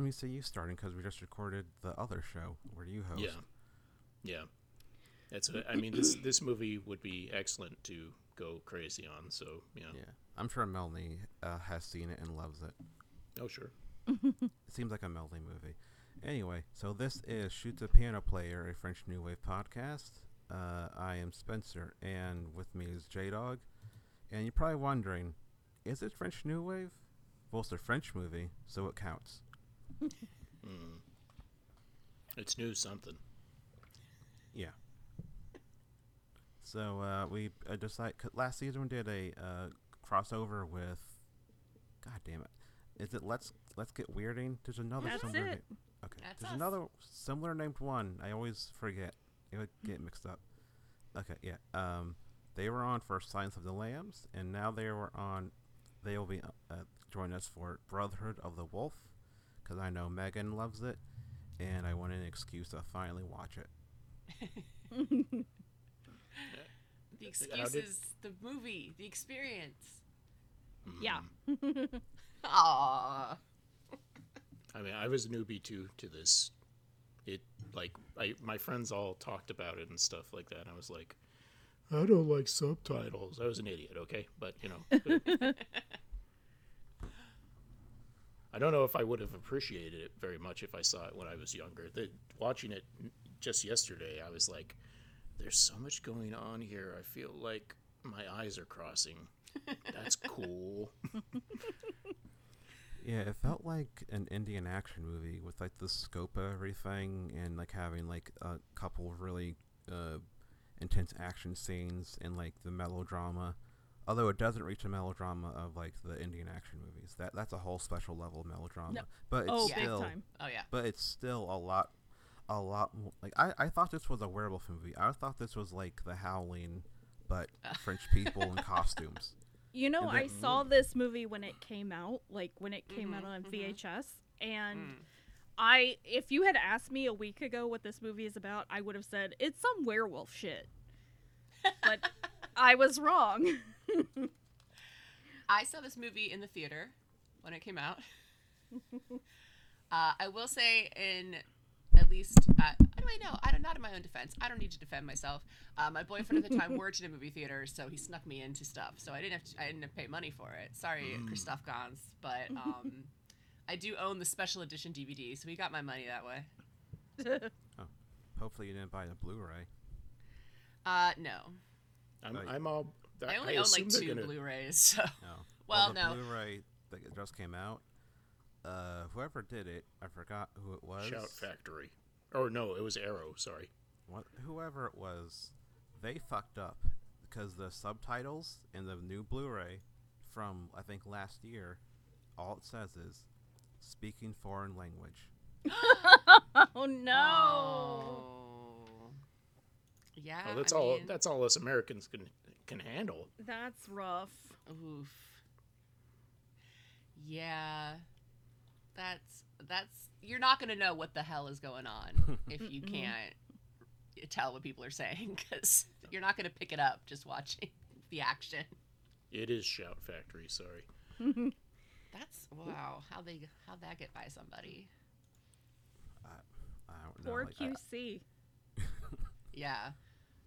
I'm used to you starting because we just recorded the other show where you host. Yeah, yeah. That's. A, I mean, this this movie would be excellent to go crazy on. So yeah. Yeah. I'm sure Melanie uh, has seen it and loves it. Oh sure. It seems like a Melanie movie. Anyway, so this is Shoot the Piano Player, a French New Wave podcast. Uh, I am Spencer, and with me is J Dog. And you're probably wondering, is it French New Wave? Well, it's a French movie, so it counts. Mm. It's new something. Yeah. So uh, we uh, decided last season we did a uh, crossover with. God damn it! Is it let's let's get weirding? There's another That's similar. it. na- okay. That's There's us. another similar named one. I always forget. It would get mixed up. Okay. Yeah. Um, they were on for Science of the Lambs, and now they were on. They will be uh, join us for Brotherhood of the Wolf, because I know Megan loves it, and I wanted an excuse to finally watch it. The excuse is the movie, the experience. Mm-hmm. Yeah. Aww. I mean, I was a newbie too to this. It like I my friends all talked about it and stuff like that. And I was like, I don't like subtitles. I was an idiot, okay, but you know. I don't know if I would have appreciated it very much if I saw it when I was younger. The, watching it just yesterday, I was like, "There's so much going on here. I feel like my eyes are crossing. That's cool." Yeah, it felt like an Indian action movie with like the scope of everything and like having like a couple of really uh, intense action scenes and like the melodrama. Although it doesn't reach the melodrama of like the Indian action movies. That that's a whole special level of melodrama. No. But it's oh, still big time. Oh yeah. but it's still a lot a lot more like I, I thought this was a werewolf movie. I thought this was like the howling but French people in costumes. You know, And I then- saw this movie when it came out, like when it came out Mhm, on. VHS, and Mm. I, if you had asked me a week ago what this movie is about, I would have said it's some werewolf shit. But I was wrong. I saw this movie in the theater when it came out. uh, I will say, in at least, uh, anyway, no, I don't. Not in my own defense. I don't need to defend myself. Uh, my boyfriend at the time worked in a movie theater, so he snuck me into stuff. So I didn't have to. I didn't have to pay money for it. Sorry, Christoph Gans, but um, I do own the special edition DVD, so he got my money that way. oh, Hopefully you didn't buy the Blu-ray. Uh, no, I'm, I'm all. I only own like two gonna- Blu-rays. So No. Well, the no. Blu-ray that just came out. Uh, whoever did it, I forgot who it was. Shout Factory. Or no, it was Arrow. Sorry. What, whoever it was, they fucked up because the subtitles in the new Blu-ray from I think last year, all it says is "speaking foreign language." oh no! Oh. Yeah. Oh, that's I all. mean, That's all us Americans can can handle. That's rough. Oof. Yeah. That's that's you're not going to know what the hell is going on if you can't tell what people are saying cuz you're not going to pick it up just watching the action. It is Shout Factory. Sorry. That's wow, how they how that get by somebody. I don't know. Poor like, I- QC. Yeah.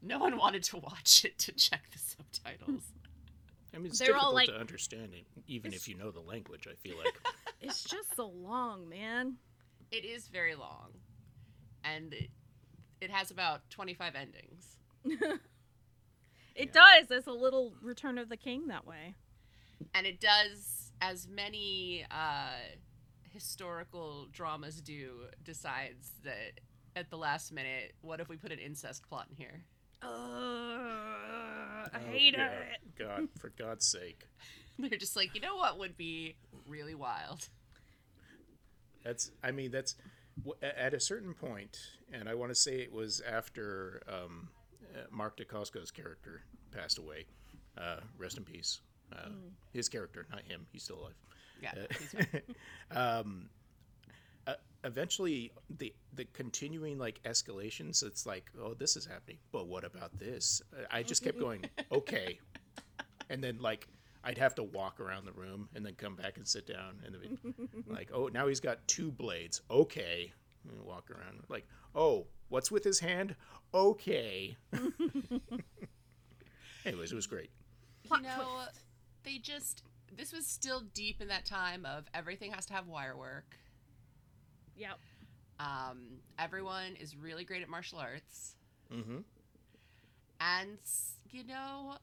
No one wanted to watch it to check the subtitles. I mean, it's They're difficult all like- to understand it, even if you know the language. I feel like. It's just so long, man. It is very long. And it, it has about 25 endings. It Yeah. does. It's a little Return of the King that way. and it does as many uh, historical dramas do decides that at the last minute what if we put an incest plot in here Uh, I Oh, hate yeah. it. God, for God's sake. they're just like you know what would be really wild That's. I mean, that's at a certain point, and I want to say it was after um, uh, Mark Dacascos' character passed away. Uh, rest in peace. Uh, His character, not him. He's still alive. yeah Uh, um, eventually, the the continuing like escalations. It's like, oh, this is happening, but what about this? Uh, I just kept going, okay, and then like I'd have to walk around the room and then come back and sit down and then like, oh, now he's got two blades. Okay, and walk around like, oh, what's with his hand? Okay. Anyways, it was great. you know, they just this was still deep in that time of everything has to have wire work. Yep. Um, everyone is really great at martial arts, Mm-hmm. and you know,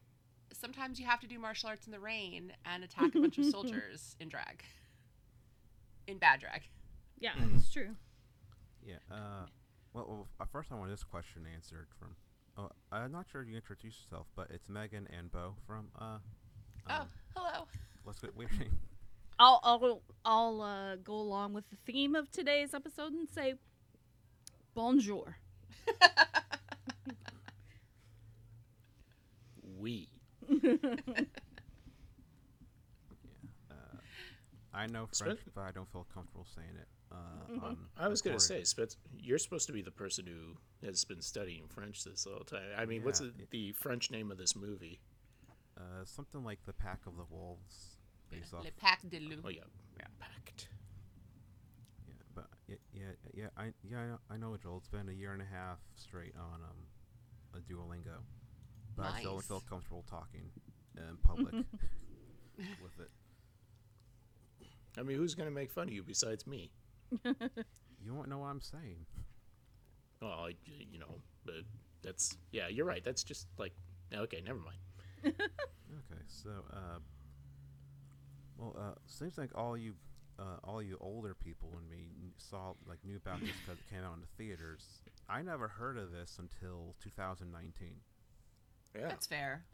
sometimes you have to do martial arts in the rain and attack a bunch of soldiers in drag, in bad drag. Yeah, Mm-hmm. it's true. Yeah. Uh, well, well, uh, first I want this question answered from. Oh, I'm not sure you introduced yourself, but it's Megan and Beau from. Uh, Oh, um, hello. Let's get weird name. I'll I'll I'll uh, go along with the theme of today's episode and say bonjour. We. Uh, I know Spen- French, but I don't feel comfortable saying it. Uh, on I was going to say, Spence, you're supposed to be the person who has been studying French this whole time. I mean, what's Yeah. the, the French name of this movie? Uh, something like the Pack of the Wolves, based off. Le Pack de Loup. Oh yeah, Pact. Yeah, but yeah, yeah, yeah. I yeah, I know, I know Joel. It's been a year and a half straight on um, a Duolingo, but I still feel comfortable talking in public with it. I mean, who's going to make fun of you besides me? You won't know what I'm saying. Well, I, you know, but that's yeah, you're right. That's just like okay, never mind. Okay, so uh, well, uh, seems like all you, uh, all you older people and me kn- saw like knew about this because it came out in the theaters. I never heard of this until 2019. Yeah, That's fair.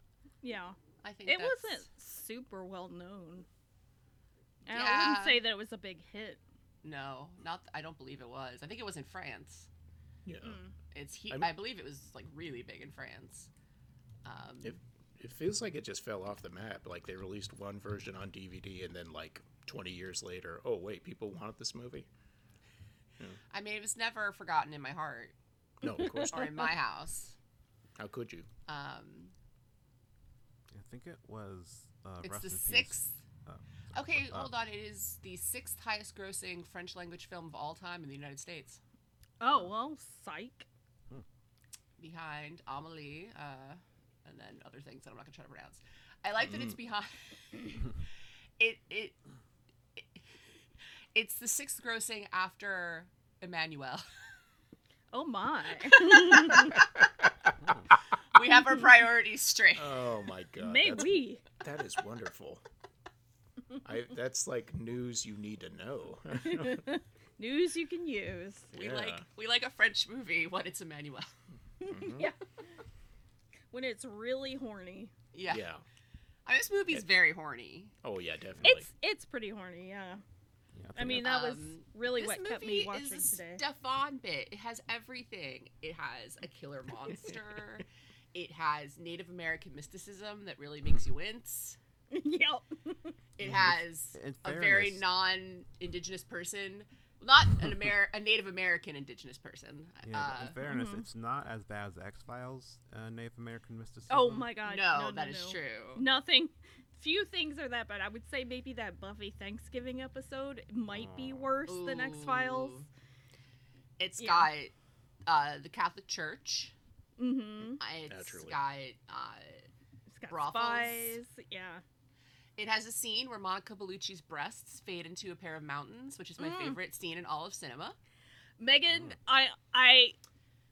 Yeah, I think it that's- wasn't super well known. And I wouldn't say that it was a big hit. No, not. I don't believe it was. I think it was in France. yeah. Mm. It's he. I'm- I believe it was like really big in France. Um, It, it feels like it just fell off the map. Like they released one version on DVD, and then like 20 years later, oh wait, people wanted this movie. I mean, it was never forgotten in my heart No, of course or not. in my house. How could you? Um, I think it was. Uh, it's Rest the sixth. Oh, Okay, uh, hold on. It is the sixth highest grossing French language film of all time in the United States, Oh well, psych. behind Amelie, uh, and then other things that I'm not gonna try to pronounce. I like that it's mm. behind. it, it it it's the sixth grossing after Emmanuelle. Oh my. we have our priorities straight. Oh my god, May that's, we? that is wonderful. I that's like news you need to know. News you can use. We Yeah. like we like a French movie when it's Emmanuelle. Yeah. Mm-hmm. When it's really horny. Yeah. yeah. I mean, this movie's very horny. Oh yeah, definitely. It's it's pretty horny, yeah. Yeah, I think mean that was Um, really this what kept movie me watching is a today. Stefan bit. It has everything. It has a killer monster. it has Native American mysticism that really makes you wince. yep. It has in a very non-indigenous person, not an Amer- a Native American indigenous person. Yeah, uh, in fairness, mhm. it's not as bad as X Files uh, Native American mysticism. Oh my god. no, no, that no, is true. Nothing. Few things are that bad. I would say maybe that Buffy Thanksgiving episode might be Aw. worse than X Files. Ooh. It's Yeah. got uh, the Catholic Church. Mm-hmm. It's Naturally. got uh, It's got Brothels. spies. Yeah. It has a scene where Monica Bellucci's breasts fade into a pair of mountains, which is my Mm. favorite scene in all of cinema. Megan, I I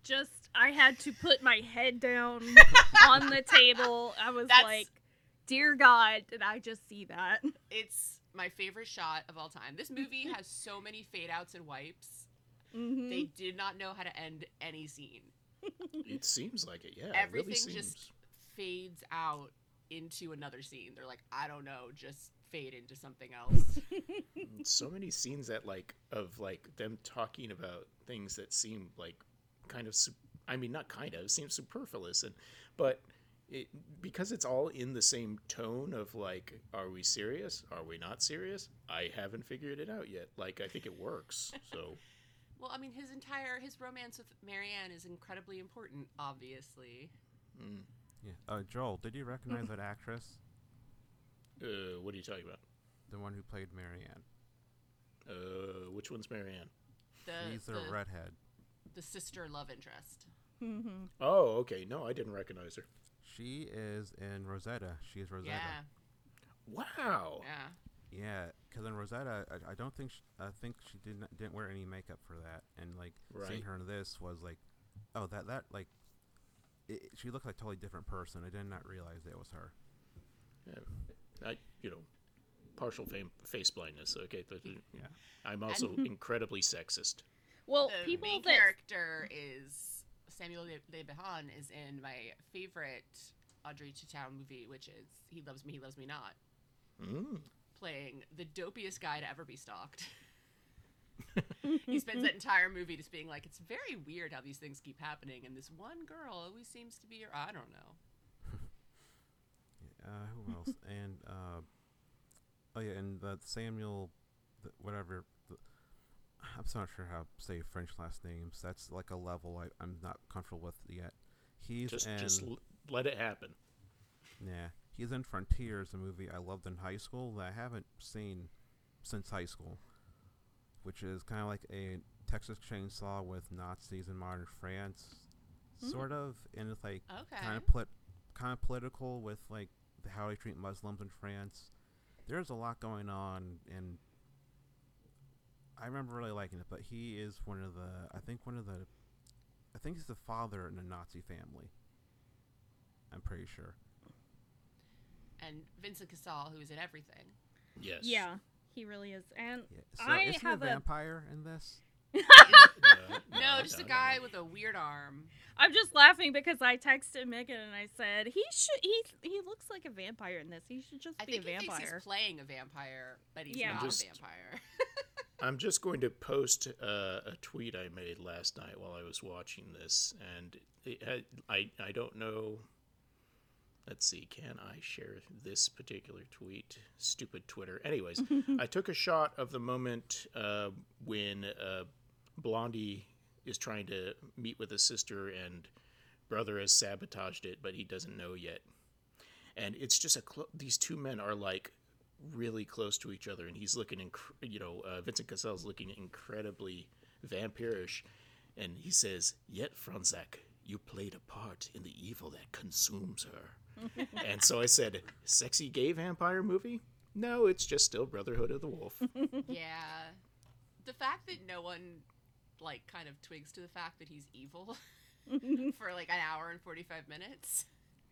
just I had to put my head down on the table. I was That's- like, "Dear God, did I just see that?" It's my favorite shot of all time. This movie has so many fade outs and wipes. Mhm. They did not know how to end any scene. it seems like it. Yeah, it Everything really seems. just fades out into another scene. They're like, I don't know, just fade into something else. so many scenes that like of like them talking about things that seem like kind of i mean not kind of seem superfluous and but it, because it's all in the same tone of like are we serious are we not serious i haven't figured it out yet like i think it works so well, I mean, his entire his romance with Marianne is incredibly important, obviously. mm. Yeah. Uh, Joel, did you recognize that actress? Uh, what are you talking about? The one who played Marianne. Uh, which one's Marianne? The, She's the, the, redhead. the sister love interest. Mm-hmm. Oh, okay. No, I didn't recognize her. She is in Rosetta. She is Rosetta. Yeah, Wow. yeah. Yeah, because in Rosetta, I, I don't think sh I think she didn't didn't wear any makeup for that, and like seeing her in this was like, oh that that like, it, it- she looked like a totally different person. I did not realize it was her. Yeah. I, you know, partial fame, face blindness. Okay. but, Yeah. I'm also incredibly sexist. Well, the people main that character is Samuel Le Le Bihan is in my favorite Audrey Tautou movie, which is He Loves Me, He Loves Me Not, Mm. playing the dopiest guy to ever be stalked. he spends that entire movie just being like, it's very weird how these things keep happening, and this one girl always seems to be. Your... I don't know. Uh, who else? and uh, oh yeah, and the Samuel, the, whatever. The, I'm not sure how to say French last names. That's like a level I, I'm not comfortable with yet. He's Just, in just l- let it happen. yeah. He's in Frontiers, a movie I loved in high school that I haven't seen since high school, which is kind of like a Texas Chainsaw with Nazis in modern France, hmm. sort of, and it's like Okay. kind of polit- kind of political with like the, how they treat Muslims in France. There's a lot going on, and I remember really liking it. But he is one of the, I think one of the, I think he's the father in a Nazi family. I'm pretty sure. And Vincent Cassel, who is in everything. Yes. yeah, he really is. And Yeah. So I is he a have a- vampire in this? No, No, just a guy no. with a weird arm. I'm just laughing because I texted Megan and I said he should he he looks like a vampire in this. He should just I be think a he thinks vampire. he's playing a vampire, but he's Yeah. not Just- a vampire. I'm just going to post uh, a tweet I made last night while I was watching this, and it, had- I I don't know. Let's see, can I share this particular tweet? Stupid Twitter. Anyways, I took a shot of the moment uh, when uh, Blondie is trying to meet with his sister, and brother has sabotaged it, but he doesn't know yet. And it's just a clo- these two men are like really close to each other, and he's looking, inc- you know, uh, Vincent Cassel's looking incredibly vampirish, and he says, "Yet, Fronsac, you played a part in the evil that consumes her." and so I said, "Sexy gay vampire movie? No, it's just still Brotherhood of the Wolf." yeah. The fact that no one like kind of twigs to the fact that he's evil for like an hour and 45 minutes.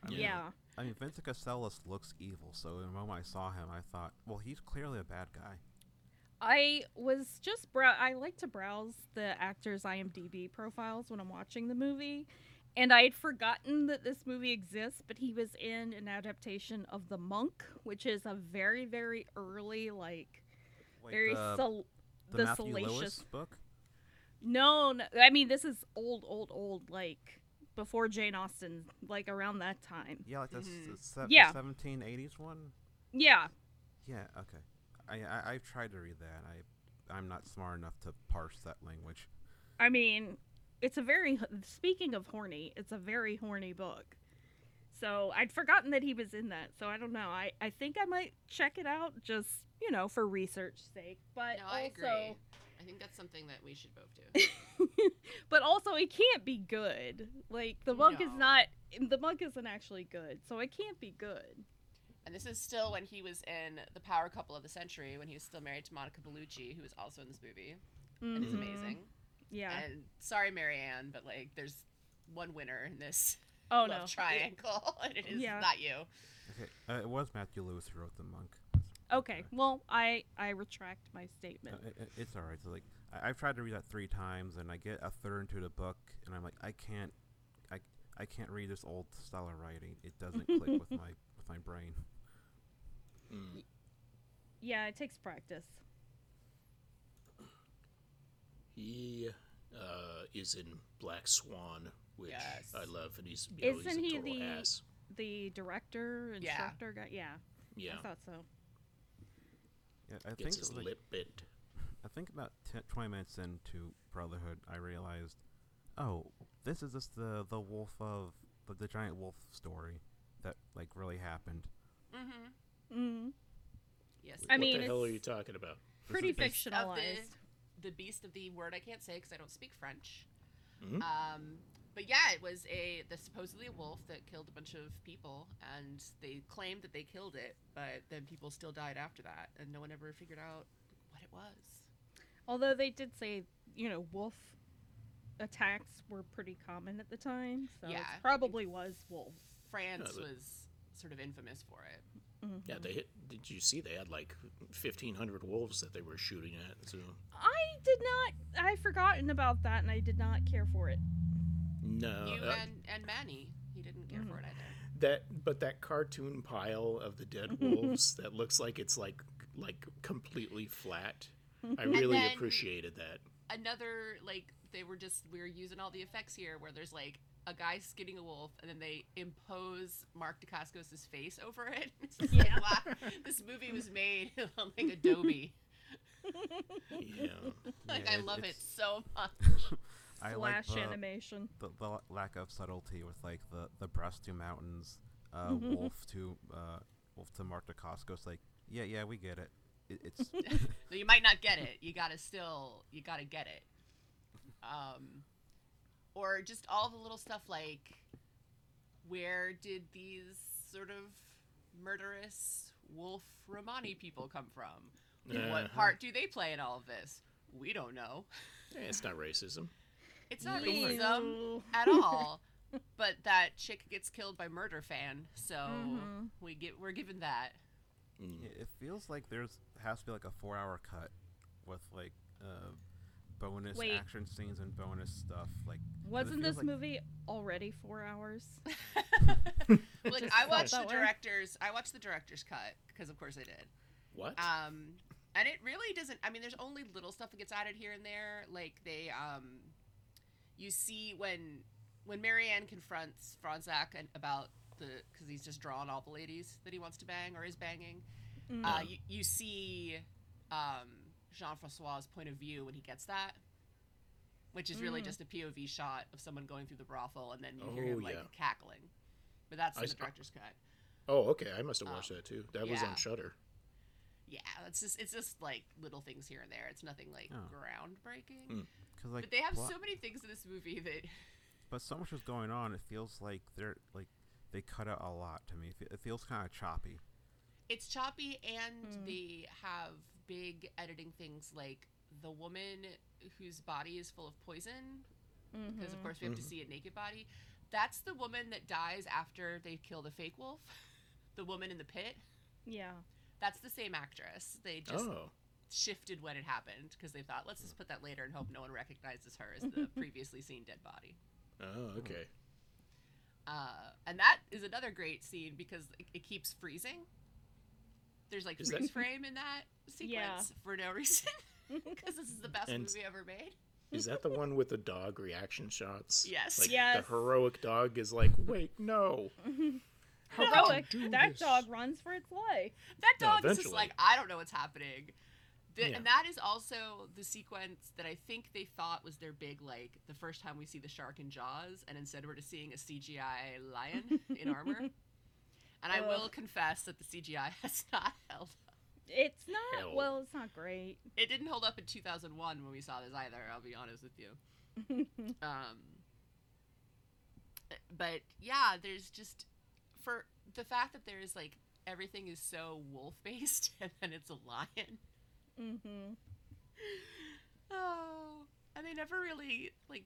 yeah. I mean, Vincent Cassel looks evil, so the moment I saw him, I thought, well, he's clearly a bad guy. I was just brow. I like to browse the actors' IMDb profiles when I'm watching the movie, and I had forgotten that this movie exists. But he was in an adaptation of The Monk, which is a very, very early, like Wait, very the, sal- the, the salacious. Lewis book? No, no, I mean this is old, old, old, like before Jane Austen, like around that time. Yeah, like the, s- Mhm. the se- Yeah. 1780s one? Yeah, Yeah, okay. I, I I've tried to read that. I I'm not smart enough to parse that language. I mean, it's a very speaking of horny, it's a very horny book. So I'd forgotten that he was in that. So I don't know. I I think I might check it out just you know for research sake. But No, I also, agree. I think that's something that we should both do. but also it can't be good. Like the monk is not. The monk isn't actually good, so it can't be good. And this is still when he was in the power couple of the century, when he was still married to Monica Bellucci, who was also in this movie, and is Mhm. amazing. Yeah. And sorry, Marianne, but like, there's one winner in this oh love no. triangle, and it is Yeah. not you. Okay, uh, it was Matthew Lewis who wrote The Monk. Okay. Well, I I retract my statement. Uh, it, it- it's all right. So like, I, I've tried to read that three times, and I get a third into the book, and I'm like, I can't, I, I can't read this old style of writing. It doesn't click with my with my brain. Mm. Yeah, it takes practice. He uh, is in Black Swan, which Yes. I love, and he's you know, he's Isn't a he the- ass. The director, Yeah. instructor guy. Yeah, Yeah, I thought so. Yeah, I think gets it his like, lip bent. I think about 10, 20 minutes into Brotherhood, I realized, oh, this is just the the wolf of the, the giant wolf story that like really happened. Mm-hmm. Mm, Yes. I what mean, the hell are you talking about? pretty is- this- of fictionalized. The, the beast of the word I can't say because I don't speak French. Mhm. Um, but yeah, it was a the supposedly a wolf that killed a bunch of people, and they claimed that they killed it, but then people still died after that, and no one ever figured out what it was. Although they did say, you know, wolf attacks were pretty common at the time, so Yeah. it probably was wolves. France Yeah, but- was sort of infamous for it. Mhm. Yeah, they hit. Did you see they had like fifteen hundred wolves that they were shooting at? So I did not. I forgotten about that, and I did not care for it. no, you uh, and and Mani, he didn't care for it either. that but that cartoon pile of the dead wolves that looks like it's like like completely flat. I really appreciated that. Another like they were just we were using all the effects here, where there's like a guy skinning a wolf, and then they impose Mark Dacascos' face over it. It's just like, Yeah. wow, this movie was made on like Adobe. Yeah. Like Yeah, I it- love it so much. I like Flash the, animation. the, the lack of subtlety with like the the breast to mountains, uh, Mm-hmm. wolf to uh, wolf to Mark Dacascos. Like, yeah, yeah, we get it. it it's So you might not get it. You gotta still, you gotta get it. Um, or just all the little stuff like, where did these sort of murderous wolf Romani people come from? What Uh-huh. part do they play in all of this? We don't know. Eh, it's not racism. It's not Ew. racism at all. But that chick gets killed by murder fan, so Mhm. we get we're given that. Mm. It feels like there's has to be like a four hour cut with like uh, bonus Wait. action scenes and bonus stuff. Like Wasn't this like- movie already four hours? Like I watched the that way. director's I watched the director's cut because of course I did. What? Um, and it really doesn't. I mean, there's only little stuff that gets added here and there. Like they, um, you see when when Marianne confronts Fronsac and about the because he's just drawn all the ladies that he wants to bang or is banging. Mm. Uh, you you see um, Jean Francois's point of view when he gets that. Which is really Mm. just a POV shot of someone going through the brothel, and then you hear Oh, him like yeah. cackling. But that's in s- the director's cut. oh, okay. I must have watched um, that too. That was on Shudder. Yeah, it's just it's just like little things here and there. It's nothing like Oh. groundbreaking. Mm. because like but they have plot- so many things in this movie that but so much is going on. It feels like they're like they cut out a lot to me. It It feels kind of choppy. it's choppy and Mm. they have big editing things like the woman whose body is full of poison because of course we have to Mhm. see a naked body. That's the woman that dies after they kill the fake wolf. the woman in the pit. Yeah. That's the same actress. They just oh, shifted when it happened because they thought let's just put that later and hope no one recognizes her as the previously seen dead body. oh, okay. Uh, and that is another great scene because it, it keeps freezing. There's like Is that- freeze frame in that sequence Yeah. for no reason because this is the best And- movie ever made. Is that the one with the dog reaction shots? Yes. Like Yes. the heroic dog is like, wait, no. Heroic. do That this? dog runs for its life. That No, dog is just like I don't know what's happening. The, Yeah. And that is also the sequence that I think they thought was their big like the first time we see the shark in Jaws, and instead we're just seeing a CGI lion in armor. And I will confess that the CGI has not held up. It's not. Hell. Well, it's not great. It didn't hold up in 2001 when we saw this either. I'll be honest with you. Um, but yeah, there's just for the fact that there's like everything is so wolf based and then it's a lion. mm-hmm. Oh, and they never really like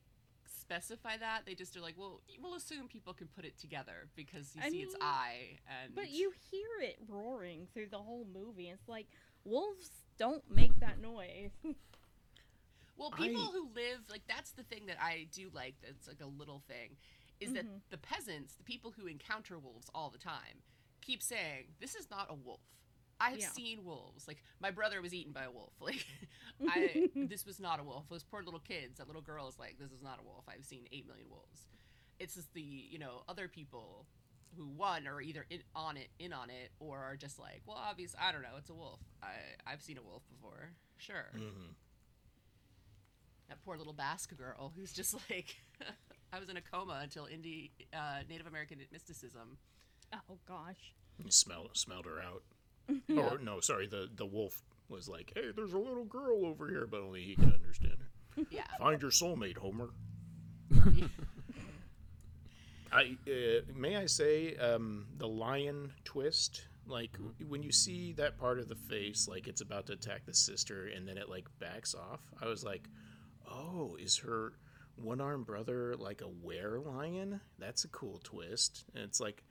specify that. They just are like, well, we'll assume people can put it together because you I see its mean, eye and But you hear it roaring through the whole movie. It's like wolves don't make that noise. Well, people I- who live like that's the thing that I do like. That's like a little thing, is that Mhm. the peasants, the people who encounter wolves all the time, keep saying this is not a wolf. I have Yeah. seen wolves. Like my brother was eaten by a wolf. Like I, this was not a wolf. Those poor little kids. That little girl is like, this is not a wolf. I've seen eight million wolves. It's just the you know other people who one are either in on it, in on it, or are just like, well, obviously, I don't know. It's a wolf. I I've seen a wolf before. Sure hmm that poor little Basque girl who's just like, I was in a coma until indie uh, Native American mysticism. oh gosh. You smell smelled her out. Or no, sorry, the the wolf was like, "Hey, there's a little girl over here," but only he could understand it. Yeah. Find your soulmate, Homer. I uh, may I say um, the lion twist. Like when you see that part of the face, like it's about to attack the sister, and then it like backs off. I was like, "Oh, is her one-armed brother like a were lion? That's a cool twist." And it's like,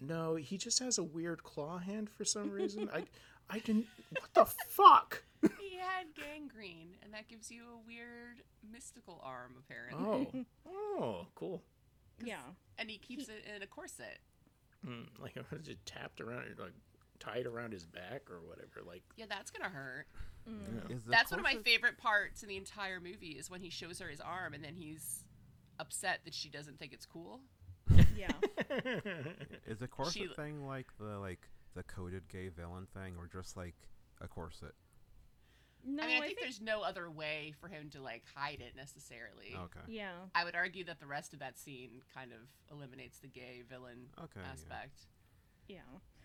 no, he just has a weird claw hand for some reason. I, I didn't. What the fuck? he had gangrene, and that gives you a weird mystical arm, apparently. Oh, oh, cool. Yeah. And he keeps it in a corset. Mm, like was it tapped around, like tied around his back or whatever? Like, Yeah, that's gonna hurt. yeah. Is the That's one of my favorite parts in the entire movie is when he shows her his arm, and then he's upset that she doesn't think it's cool. Yeah. Is a corset She- thing like the like the coded gay villain thing, or just like a corset? No, I mean, I think, there's no other way for him to like hide it necessarily. Okay. Yeah. I would argue that the rest of that scene kind of eliminates the gay villain Okay. yeah. aspect. Yeah.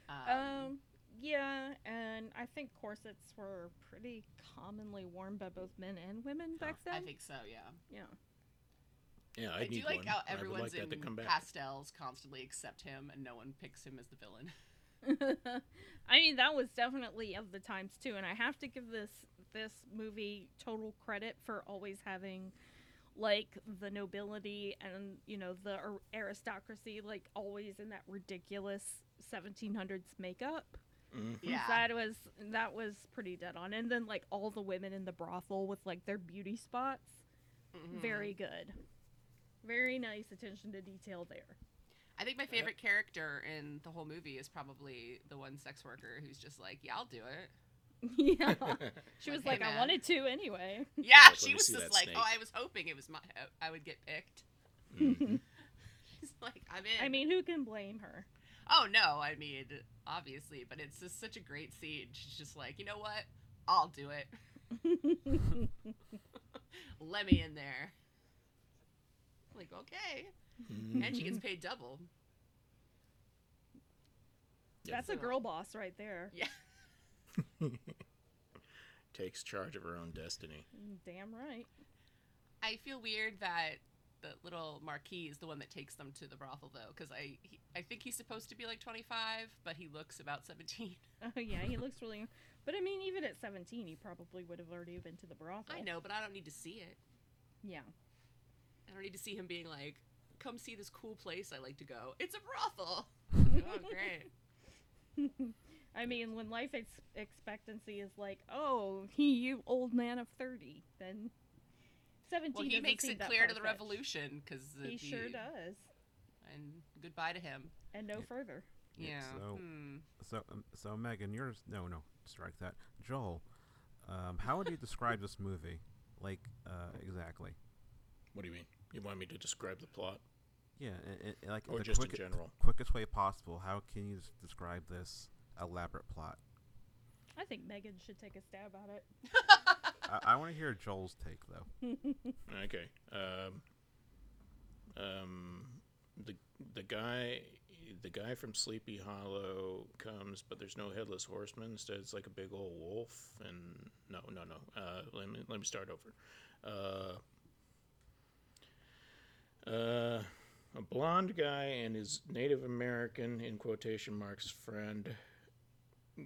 Um, Um, yeah, and I think corsets were pretty commonly worn by both men and women back then. I think so. Yeah. Yeah. Yeah, I, I, do like one. how everyone's like that to in come back. pastels constantly except him, and no one picks him as the villain. I mean, that was definitely of the times too, and I have to give this this movie total credit for always having like the nobility and you know the aristocracy like always in that ridiculous 1700s makeup. Mhm. Yeah. That was that was pretty dead on. And then like all the women in the brothel with like their beauty spots, Mhm. very good. Very nice attention to detail there. I think my favorite character in the whole movie is probably the one sex worker who's just like, "Yeah, I'll do it." yeah. She Like, was hey, like, I wanted to anyway. Yeah, Like, she was just like, snake. "Oh, I was hoping it was my I would get picked." Mhm. She's like, "I'm in." I mean, who can blame her? oh no, I mean, obviously, but it's just such a great scene. She's just like, "You know what? I'll do it. Let me in there." Like, okay, and she gets mm-hmm. paid double. Yeah. That's a girl boss right there. Yeah. Takes charge of her own destiny. Mm, damn right. I feel weird that the little Marquis is the one that takes them to the brothel, though, because I he, I think he's supposed to be like 25, but he looks about 17. Oh yeah, he looks really. But I mean, even at 17, he probably would have already been to the brothel. I know, but I don't need to see it. Yeah. I don't need to see him being like, "Come see this cool place I like to go. It's a brothel." oh, great. I mean, when life ex- expectancy is like, oh, he, you old man of 30, then 17. Well, he makes it clear to the far-fetched. revolution because He sure does. And goodbye to him. And no further. Yeah, Yeah. so- hmm. So, um, so Megan, yours? No, no, strike that. Joel, um, how would you describe this movie? Like, uh, exactly. What do you mean? You want me to describe the plot, Yeah, i i like or the just in quick- general? quickest way possible. How can you describe this elaborate plot? I think Megan should take a stab at it. I, I want to hear Joel's take though. Okay. Um, um, the the guy the guy from Sleepy Hollow comes, but there's no headless horseman. Instead, it's like a big old wolf. And no, no, no. Uh, let me let me start over. Uh, uh, a blonde guy and his Native American in quotation marks friend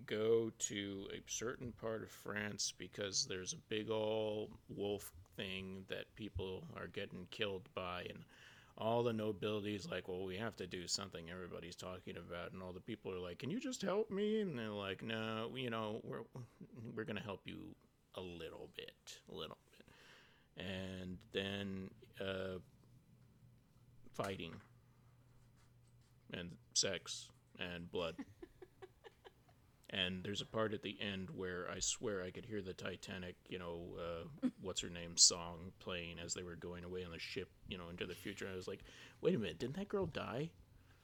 go to a certain part of France because there's a big old wolf thing that people are getting killed by and all the nobility's like well we have to do something everybody's talking about and all the people are like can you just help me? And they're like no you know we're we're to help you a little bit a little bit. And then uh fighting and sex and blood and there's a part at the end where I swear I could hear the Titanic, you know, uh, what's her name song playing as they were going away on the ship, you know, into the future. And I was like, wait a minute, didn't that girl die?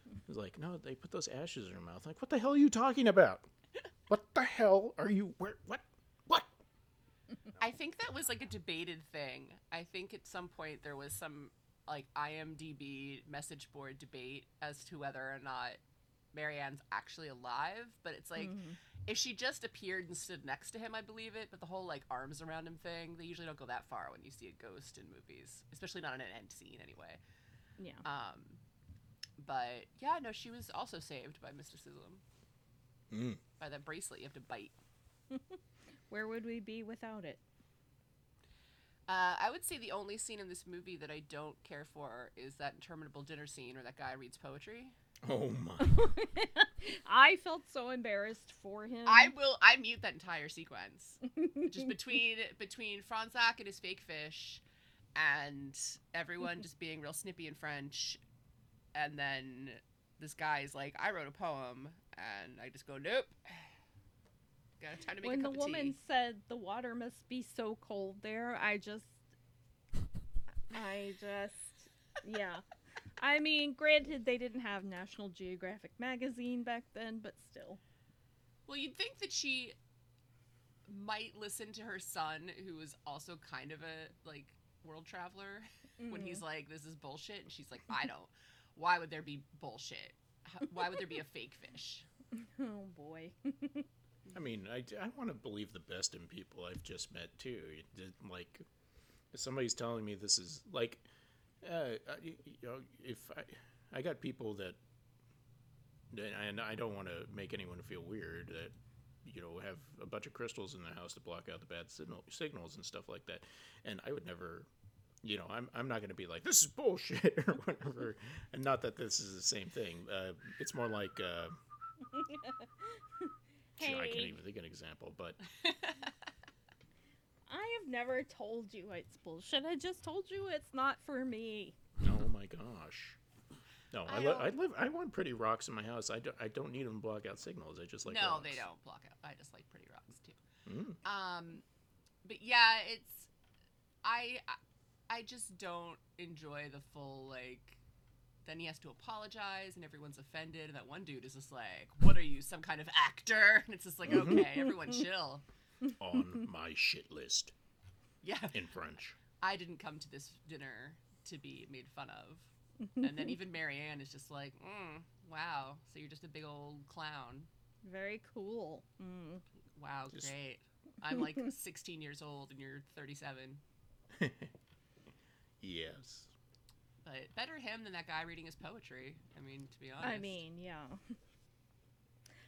It was like, no, they put those ashes in her mouth. like, what the hell are you talking about? What the hell are you? Where? What? What? I think that was like a debated thing. I think at some point there was some like IMDb message board debate as to whether or not Marianne's actually alive, but it's like Mhm. if she just appeared and stood next to him, I believe it. But the whole like arms around him thing, they usually don't go that far when you see a ghost in movies, especially not in an end scene anyway. yeah. Um, but yeah, no, she was also saved by mysticism Mm. by that bracelet you have to bite. Where would we be without it? Uh, I would say the only scene in this movie that I don't care for is that interminable dinner scene where that guy reads poetry. Oh my! I felt so embarrassed for him. I will. I mute that entire sequence. just between between Fronsac and his fake fish, and everyone just being real snippy in French, and then this guy's like, "I wrote a poem," and I just go, "Nope." Got time to make when the woman tea. said the water must be so cold there, I just, I just, yeah. I mean, granted, they didn't have National Geographic magazine back then, but still. Well, you'd think that she might listen to her son, who is also kind of a like world traveler, when he's mm-hmm. like, "This is bullshit," and she's like, "I don't. Why would there be bullshit? Why would there be a fake fish?" Oh boy. I mean, I, I want to believe the best in people I've just met too. Like, if somebody's telling me this is like, uh, you know, if I, I got people that, and I don't want to make anyone feel weird that, you know, have a bunch of crystals in their house to block out the bad signal, signals and stuff like that, and I would never. You know, I'm, I'm not going to be like this is bullshit or whatever, and not that this is the same thing. Uh, it's more like uh, Gee, I can't even think of an example, but I have never told you it's bullshit. I just told you it's not for me. oh my gosh. No, I, I li- I live. I want pretty rocks in my house. I don't. I don't need them to block out signals. I just like. no, rocks. they don't block out. I just like pretty rocks too. Mm. Um, but yeah, it's I I- I just don't enjoy the full like. Then he has to apologize, and everyone's offended. And that one dude is just like, "What are you, some kind of actor?" And it's just like, okay, everyone chill. On my shit list Yeah, in French. I didn't come to this dinner to be made fun of. And then even Marianne is just like, mm, "Wow, so you're just a big old clown." Very cool. Mm. Wow, Just- great. I'm like 16 years old, and you're 37. Yes. But better him than that guy reading his poetry. I mean, to be honest. I mean, yeah.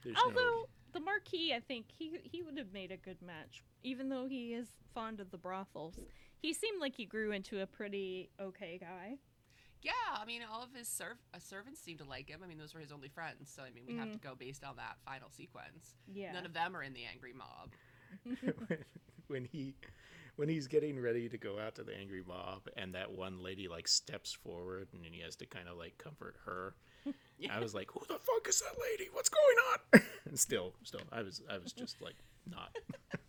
There's no- Although the Marquis, I think he he would have made a good match, even though he is fond of the brothels. He seemed like he grew into a pretty okay guy. yeah, I mean, all of his serv- uh, servants seemed to like him. I mean, those were his only friends. So I mean, we have to go based on that final sequence. Yeah. None of them are in the angry mob. when, when he when he's getting ready to go out to the angry mob and that one lady like steps forward and then he has to kind of like comfort her i was like who the fuck is that lady what's going on and still still i was i was just like not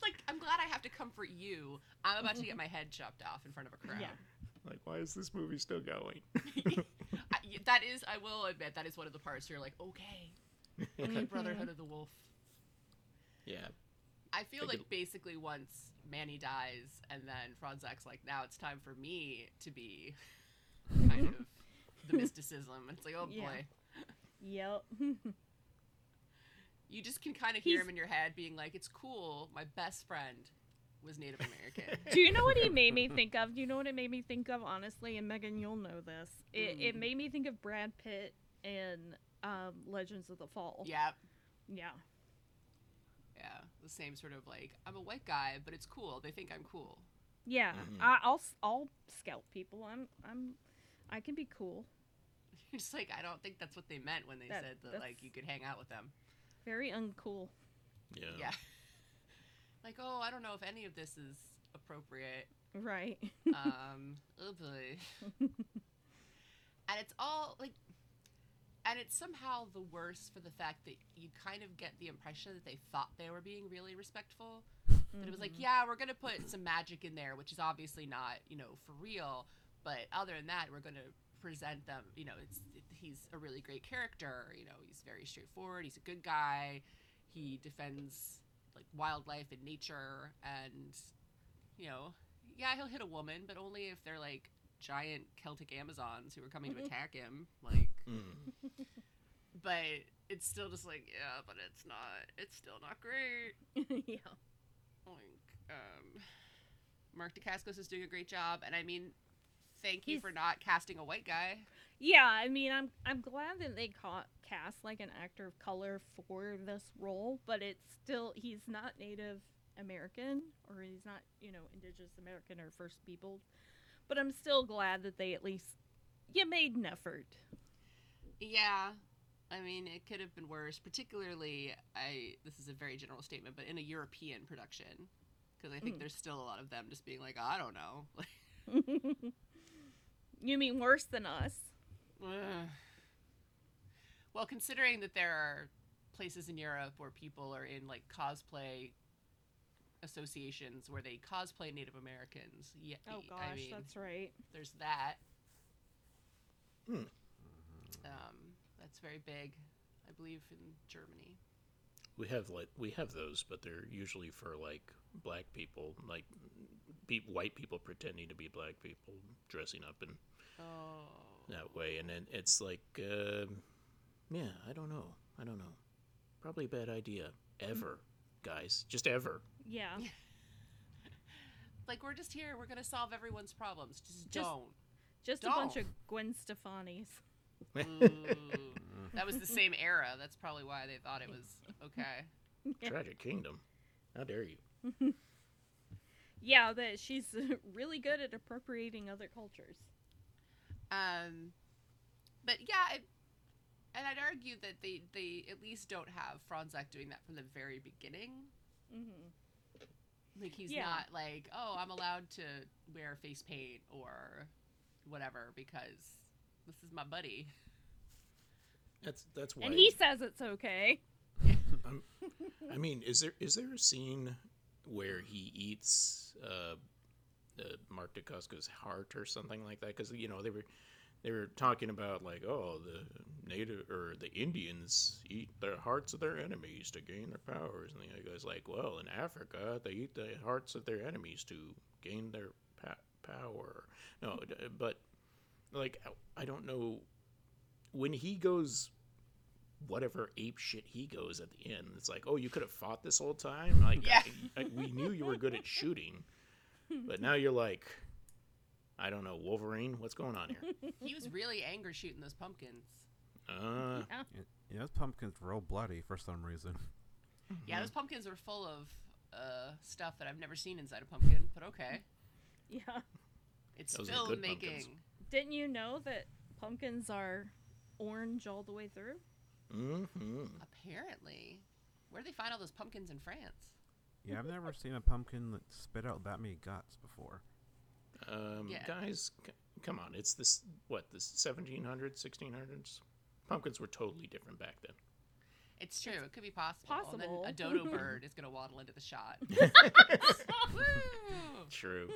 Like, I'm glad I have to comfort you. I'm about to get my head chopped off in front of a crowd. Yeah. like why is this movie still going I, y- that is, I will admit, that is one of the parts where you're like, okay, okay, Brotherhood of the Wolf. yeah I feel Like like it- basically once Mani dies, and then Fronsac's like, now it's time for me to be kind of the mysticism. It's like, oh Yeah. boy. Yep. You just can kind of hear He's- him in your head being like, it's cool. My best friend was Native American. Do you know what he made me think of? Do you know what it made me think of, honestly? And Megan, you'll know this. It, it Mm. made me think of Brad Pitt in um, Legends of the Fall. yeah. Yeah. Yeah. The same sort of like, I'm a white guy, but it's cool. They think I'm cool. Yeah. Mhm. I, I'll s- I'll scalp people. I'm I'm I can be cool. You're just like, I don't think that's what they meant when they That- said that, like, you could hang out with them. Very uncool. yeah Yeah. like, oh, I don't know if any of this is appropriate. Right. um oh boy and it's all like and it's somehow the worse for the fact that you kind of get the impression that they thought they were being really respectful. That it was like Mhm. yeah we're gonna put some magic in there which is obviously not you know for real. But other than that we're gonna present them you know it's he's a really great character you know he's very straightforward he's a good guy he defends like wildlife and nature and you know yeah he'll hit a woman but only if they're like giant celtic amazons who are coming to attack him like Mm. but it's still just like yeah, but it's not. It's still not great. yeah. Like um, Mark Dacascos is doing a great job, and I mean, thank you He's- for not casting a white guy. Yeah, I mean, I'm I'm glad that they ca- cast like an actor of color for this role, but it's still he's not Native American or he's not you know Indigenous American or First People, but I'm still glad that they at least you made an effort. Yeah. I mean, it could have been worse. Particularly, I this is a very general statement, but in a European production, because I think Mm. there's still a lot of them just being like, I don't know. you mean worse than us? Well, considering that there are places in Europe where people are in like cosplay associations where they cosplay Native Americans. Yeah, Oh gosh, I mean, that's right. there's that. Hmm. Um, that's very big, I believe, in Germany. We have like we have those, but they're usually for like black people, like pe- white people pretending to be black people, dressing up in Oh. that way, and then it's like, uh, yeah, I don't know, I don't know, probably a bad idea ever, guys, just ever. Yeah. Like we're just here. We're gonna solve everyone's problems. Just, Just- don't. Just a bunch of Gwen Stefani's. Ooh. that was the same era. That's probably why they thought it was okay. Tragic Kingdom, how dare you? Yeah, that she's really good at appropriating other cultures. Um, but yeah, I, and I'd argue that they they at least don't have Fronsac doing that from the very beginning. hmm Like he's Yeah. not like, oh, I'm allowed to wear face paint or whatever because this is my buddy. That's that's why. And he says it's okay. I mean, is there is there a scene where he eats uh, uh, Mark heart or something like that? Because you know they were they were talking about like, oh, the native or the Indians eat the hearts of their enemies to gain their powers, and the other guy's like, well, in Africa they eat the hearts of their enemies to gain their pa- power. No, but like I don't know when he goes whatever ape shit he goes at the end. It's like, oh, you could have fought this whole time. Like, Yeah. I, I, we knew you were good at shooting, but now you're like, I don't know, Wolverine. What's going on here? He was really angry shooting those pumpkins. Uh, Yeah. Yeah, those pumpkins were real bloody for some reason. Yeah, those pumpkins were full of uh, stuff that I've never seen inside a pumpkin, but okay. Yeah. It's Those are still making. pumpkins. Didn't you know that pumpkins are orange all the way through? Mm-hmm. Apparently. Where do they find all those pumpkins in France? Yeah, I've never seen a pumpkin that spit out that many guts before. Um, Yeah. Guys, c- come on. It's this, what, the 1700s, 1600s? Pumpkins were totally different back then. It's true. It could be possible. And possible. then a dodo bird is going to waddle into the shot. Woo! True.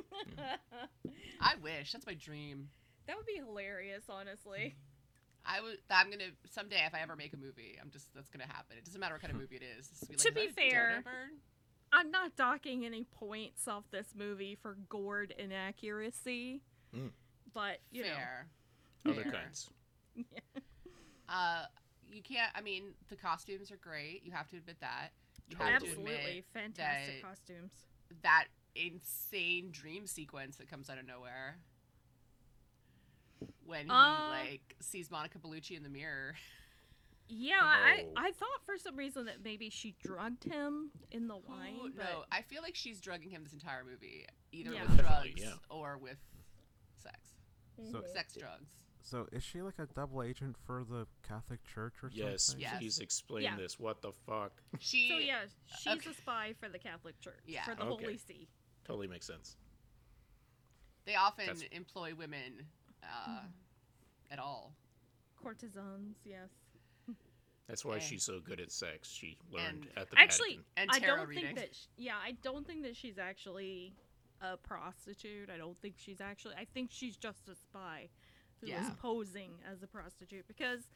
I wish. That's my dream. That would be hilarious, honestly. I would. I'm gonna someday if I ever make a movie. I'm just that's gonna happen. It doesn't matter what kind of movie it is. Just To "Is be fair. I'm not docking any points off this movie for gourd inaccuracy, Mm. but you fair. Other Fair. kinds. Uh, you can't. I mean, the costumes are great. You have to admit that. You know, have to absolutely fantastic that- costumes. that insane dream sequence that comes out of nowhere when he Uh, like sees Monica Bellucci in the mirror. Yeah, I Oh. I thought for some reason that maybe she drugged him in the wine. Who- but no, I feel like she's drugging him this entire movie, either Yeah. with drugs yeah. or with sex, So, sex drugs. so is she like a double agent for the Catholic Church or Yes, something? Yes. he's explained Yeah. this. What the fuck? She So yeah, she's okay. a spy for the Catholic Church. Yeah. For the Okay. Holy See. Totally makes sense. they often That's- employ women uh, at all. Courtesans, yes. That's why Okay. she's so good at sex. She learned And- at the Actually, And I don't reading. think that. Sh- yeah, I don't think that she's actually a prostitute. I don't think she's actually. I think she's just a spy who is Yeah. posing as a prostitute because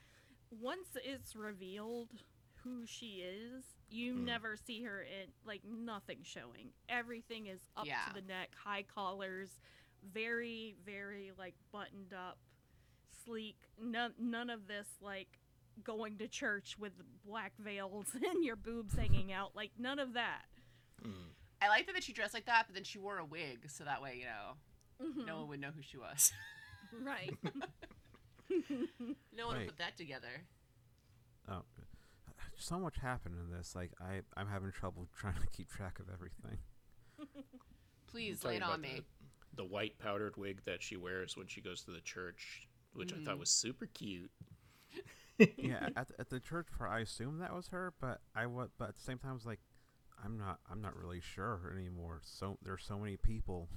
once it's revealed who she is, you Hmm. never see her in like nothing showing. Everything is up Yeah. to the neck, high collars, very very like buttoned up, sleek. None none of this like going to church with black veils and your boobs hanging out. Like none of that. I like that she dressed like that, but then she wore a wig, so that way, you know, Mhm. no one would know who she was. Right. no one Wait. would put that together. Oh, so much happened in this. Like I, I'm having trouble trying to keep track of everything. Please lay it on me. The, the white powdered wig that she wears when she goes to the church, which I Mm-hmm. thought was super cute. yeah, at, at the church part, I assumed that was her, but I was, but at the same time, I was like, I'm not, I'm not really sure anymore. So there's so many people,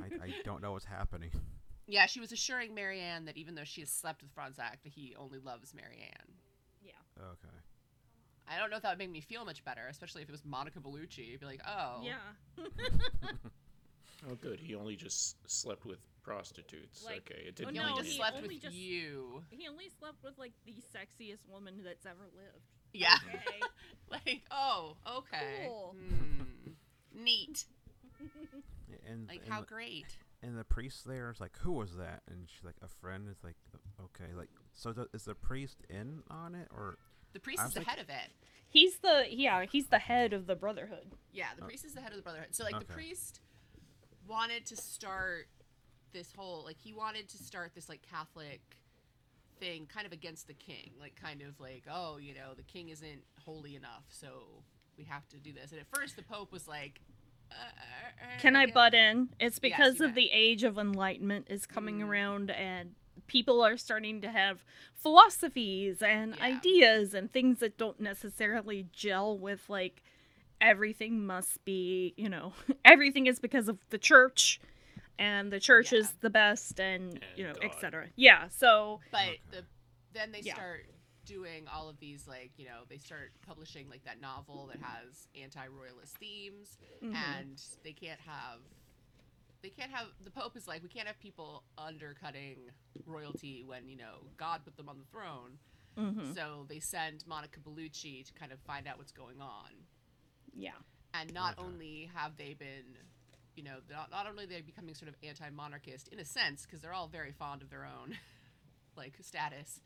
I, I don't know what's happening. Yeah, she was assuring Marianne that even though she has slept with Fronsac, that he only loves Marianne. yeah. Okay. I don't know if that would make me feel much better, especially if it was Monica Bellucci. I'd be like, oh, Yeah. Oh, good. He only just slept with prostitutes. Like- okay, it Oh, didn't. he no, only just he slept only with just- you. He only slept with like the sexiest woman that's ever lived. Yeah. Okay. like, oh, okay. Cool. Hmm. Neat. And Like, and how the, great. and the priest there is like, who was that? And she's like, a friend. Is like, okay, like, so the, is the priest in on it or? The priest is was the like- head of it. He's the yeah, he's the head of the brotherhood. Yeah, the Oh. priest is the head of the brotherhood. So like the priest wanted to start this whole like he wanted to start this like Catholic thing kind of against the king. Like kind of like, oh, you know, the king isn't holy enough, so we have to do this. And at first the pope was like uh, Can I butt in? It's because you of the age of enlightenment is coming Mm. around and people are starting to have philosophies and Yeah. ideas and things that don't necessarily gel with like everything must be, you know, everything is because of the church and the church Yeah. is the best and, you know, And God. etc. Yeah, so But Okay. the then they Yeah. start doing all of these like you know they start publishing like that novel that has anti-royalist themes mhm. and they can't have they can't have the pope is like we can't have people undercutting royalty when you know god put them on the throne Mhm. so they send monica bellucci to kind of find out what's going on yeah. and not Okay. only have they been you know not, not only are they becoming sort of anti-monarchist in a sense because they're all very fond of their own like status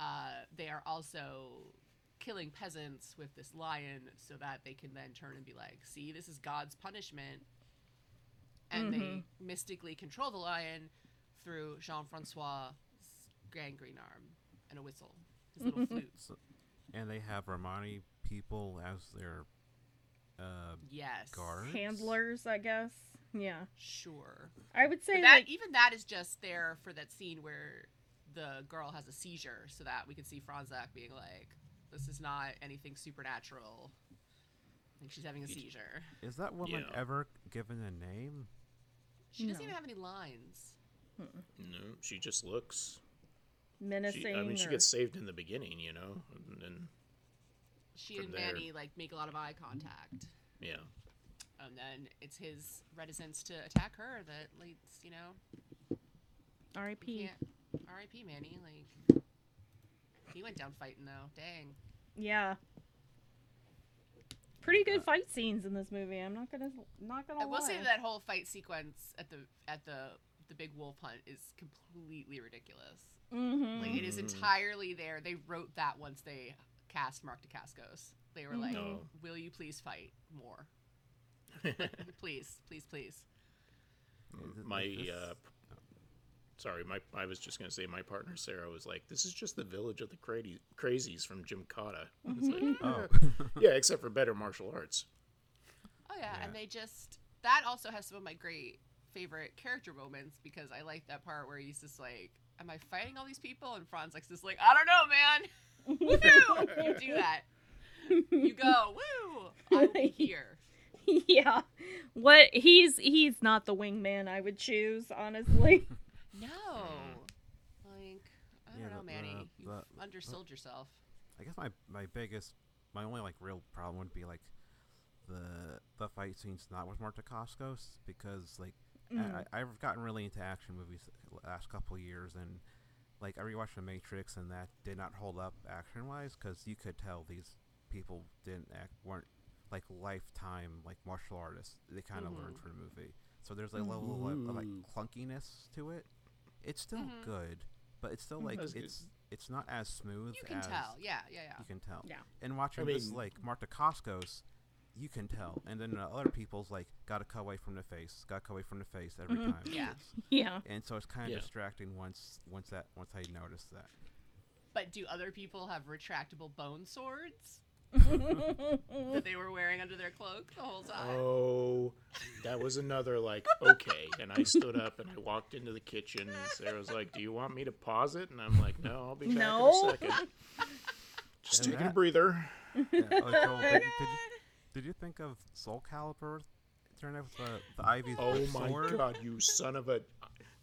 uh, they are also killing peasants with this lion so that they can then turn and be like see this is god's punishment and they mystically control the lion through jean-francois gangrene arm and a whistle his little flute So, and they have Romani people as their uh, yes guards. Handlers, I guess. Yeah. sure I would say But that like even that is just there for that scene where the girl has a seizure, so that we can see Fronsac being like, "This is not anything supernatural. Like she's having a seizure. Is that woman Yeah. ever given a name? She doesn't No. even have any lines. No, she just looks. menacing. She, I mean, she gets saved in the beginning, you know, and then She From and there- Mani like make a lot of eye contact, yeah, and then it's his reticence to attack her that leads, you know, R.I.P. can't. R.I.P. Mani. Like he went down fighting though. Dang. Yeah. Pretty good fight scenes in this movie. I'm not gonna not gonna I will lie. say that whole fight sequence at the at the the big wolf hunt is completely ridiculous. Mm-hmm. Like it is Mhm. entirely there. They wrote that once they cast Mark Dacascos. They were like, Mhm. "Will you please fight more? please, please, please." My uh, sorry, my I was just gonna say my partner Sarah was like, "This is just the village of the crazy crazies from Jim Cotta." Like, Oh. yeah, except for better martial arts. Oh yeah, Yeah. and they just that also has some of my great favorite character moments because I like that part where he's just like, "Am I fighting all these people?" And Franz like just like, "I don't know, man." Woo! You do that. You go, "Woo! I will be here." yeah. What he's he's not the wingman I would choose, honestly. No. Like, I Yeah, don't know, the- Mani. the- You've the- undersold yourself. I guess my my biggest, my only like real problem would be like the the fight scenes not with Mark Dacascos because like Mm. I, I've gotten really into action movies the last couple years and like I rewatched The Matrix and that did not hold up action wise because you could tell these people didn't act weren't like lifetime like martial artists they kind of learned Mhm. for the movie so there's a level of, of like clunkiness to it it's still Mhm. good but it's still like That's good. it's it's not as smooth. You can as tell. Yeah, yeah, yeah. You can tell. Yeah. And watching I this mean- like Mark Dacascos, you can tell. And then uh, other people's like got to cut away from the face, got to cut away from the face every Mhm. time. Yeah. Yeah. And so it's kind of Yeah. distracting once once that once I notice that. But do other people have retractable bone swords that they were wearing under their cloak the whole time? Oh, that was another like okay. And I stood up and I walked into the kitchen. And Sarah was like, "Do you want me to pause it?" And I'm like, "No, I'll be back No. in a second. Just And taking a breather." Yeah. Oh, Joel, did, did, you, did you think of Soul Calibur? Turn out with the the Ivy's Oh my sword? god, you son of a!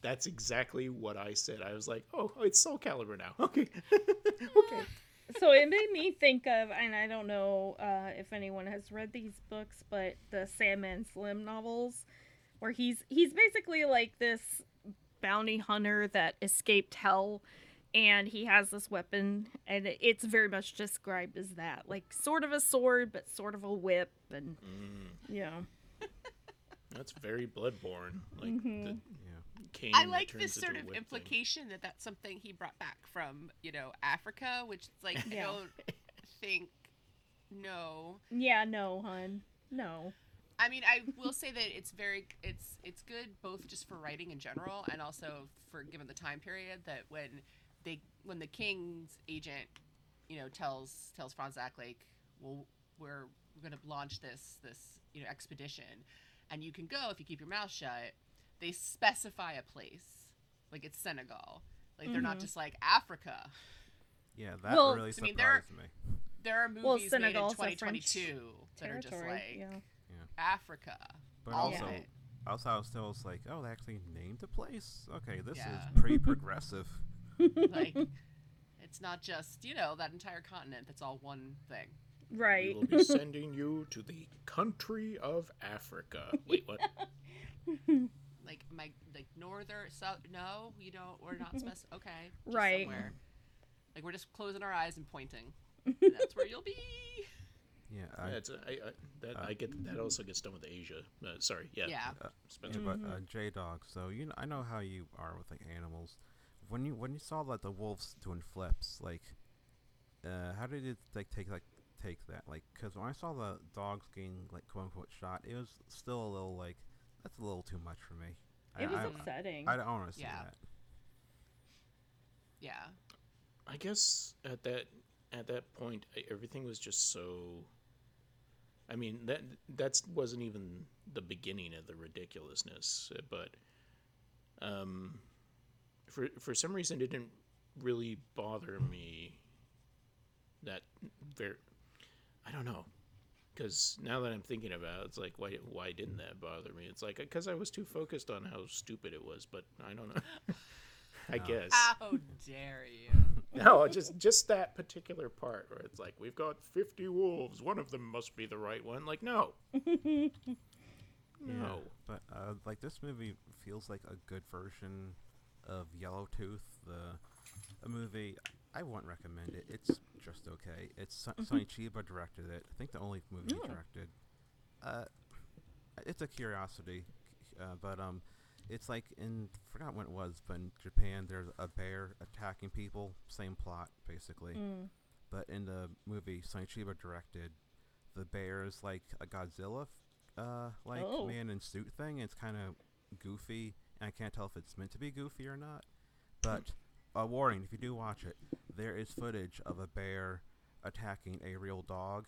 That's exactly what I said. I was like, "Oh, it's Soul Calibur now." Okay, okay. so it made me think of, and I don't know uh, if anyone has read these books, but the Sandman Slim novels, where he's he's basically like this bounty hunter that escaped hell, and he has this weapon, and it's very much described as that, like sort of a sword, but sort of a whip, and Mm, you know, that's very Bloodborne. Like Mhm. the Yeah. cane. I like this sort of whip thing. implication that that's something he brought back from, you know, Africa, which is like I don't think. No, yeah, no, hun, no, I mean I will say that it's very it's it's good both just for writing in general and also for given the time period that when they when the king's agent, you know, tells tells Fronsac like, well, we're we're gonna launch this this you know expedition, and you can go if you keep your mouth shut. They specify a place, like it's Senegal. Like they're not Mhm. just like Africa. Yeah, that Well, really I mean, there- surprised me. There are movies Well, made in Senegal's a 2022 that are just like yeah. Africa. But all also, of it. also, I was still like, oh, they actually named the place. Okay, this Yeah. is pretty progressive. like it's not just you know that entire continent that's all one thing right. We will be sending you to the country of Africa. Wait, what? like my like northern south no you don't we're not spec okay just Right. somewhere. like we're just closing our eyes and pointing that's where you'll be Yeah, I, Yeah, it's, I, I, that, I get that also gets done with Asia. Uh, sorry, yeah. yeah yeah, Spencer. but uh, J-Dawg. So you, know, I know how you are with like animals. When you when you saw like the wolves doing flips, like, uh, how did it like take like take that? Like, because when I saw the dogs getting like quote unquote shot, it was still a little like that's a little too much for me. I, It was I, upsetting. I don't want to see Yeah. that. yeah I guess at that at that point, everything was just so. I mean that that wasn't even the beginning of the ridiculousness, uh, but um, for for some reason, it didn't really bother me. That very, I don't know, because now that I'm thinking about it, it's like why why didn't that bother me? It's like because I was too focused on how stupid it was, but I don't know. I No. guess. how dare you No, just just that particular part where it's like we've got fifty wolves. One of them must be the right one. Like no, no. But uh, like this movie feels like a good version of Yellowtooth, the a movie I won't recommend it. It's just okay. It's Son- Sonny Chiba directed it. I think the only movie Oh. he directed. Uh, it's a curiosity, uh, but um, it's like in forgot when it was, but in Japan there's a bear attacking people. Same plot basically. Mm. But in the movie Sonny Chiba directed, the bear is like a Godzilla, uh, like Oh. man in suit thing. It's kind of goofy, I can't tell if it's meant to be goofy or not. But a warning: if you do watch it, there is footage of a bear attacking a real dog.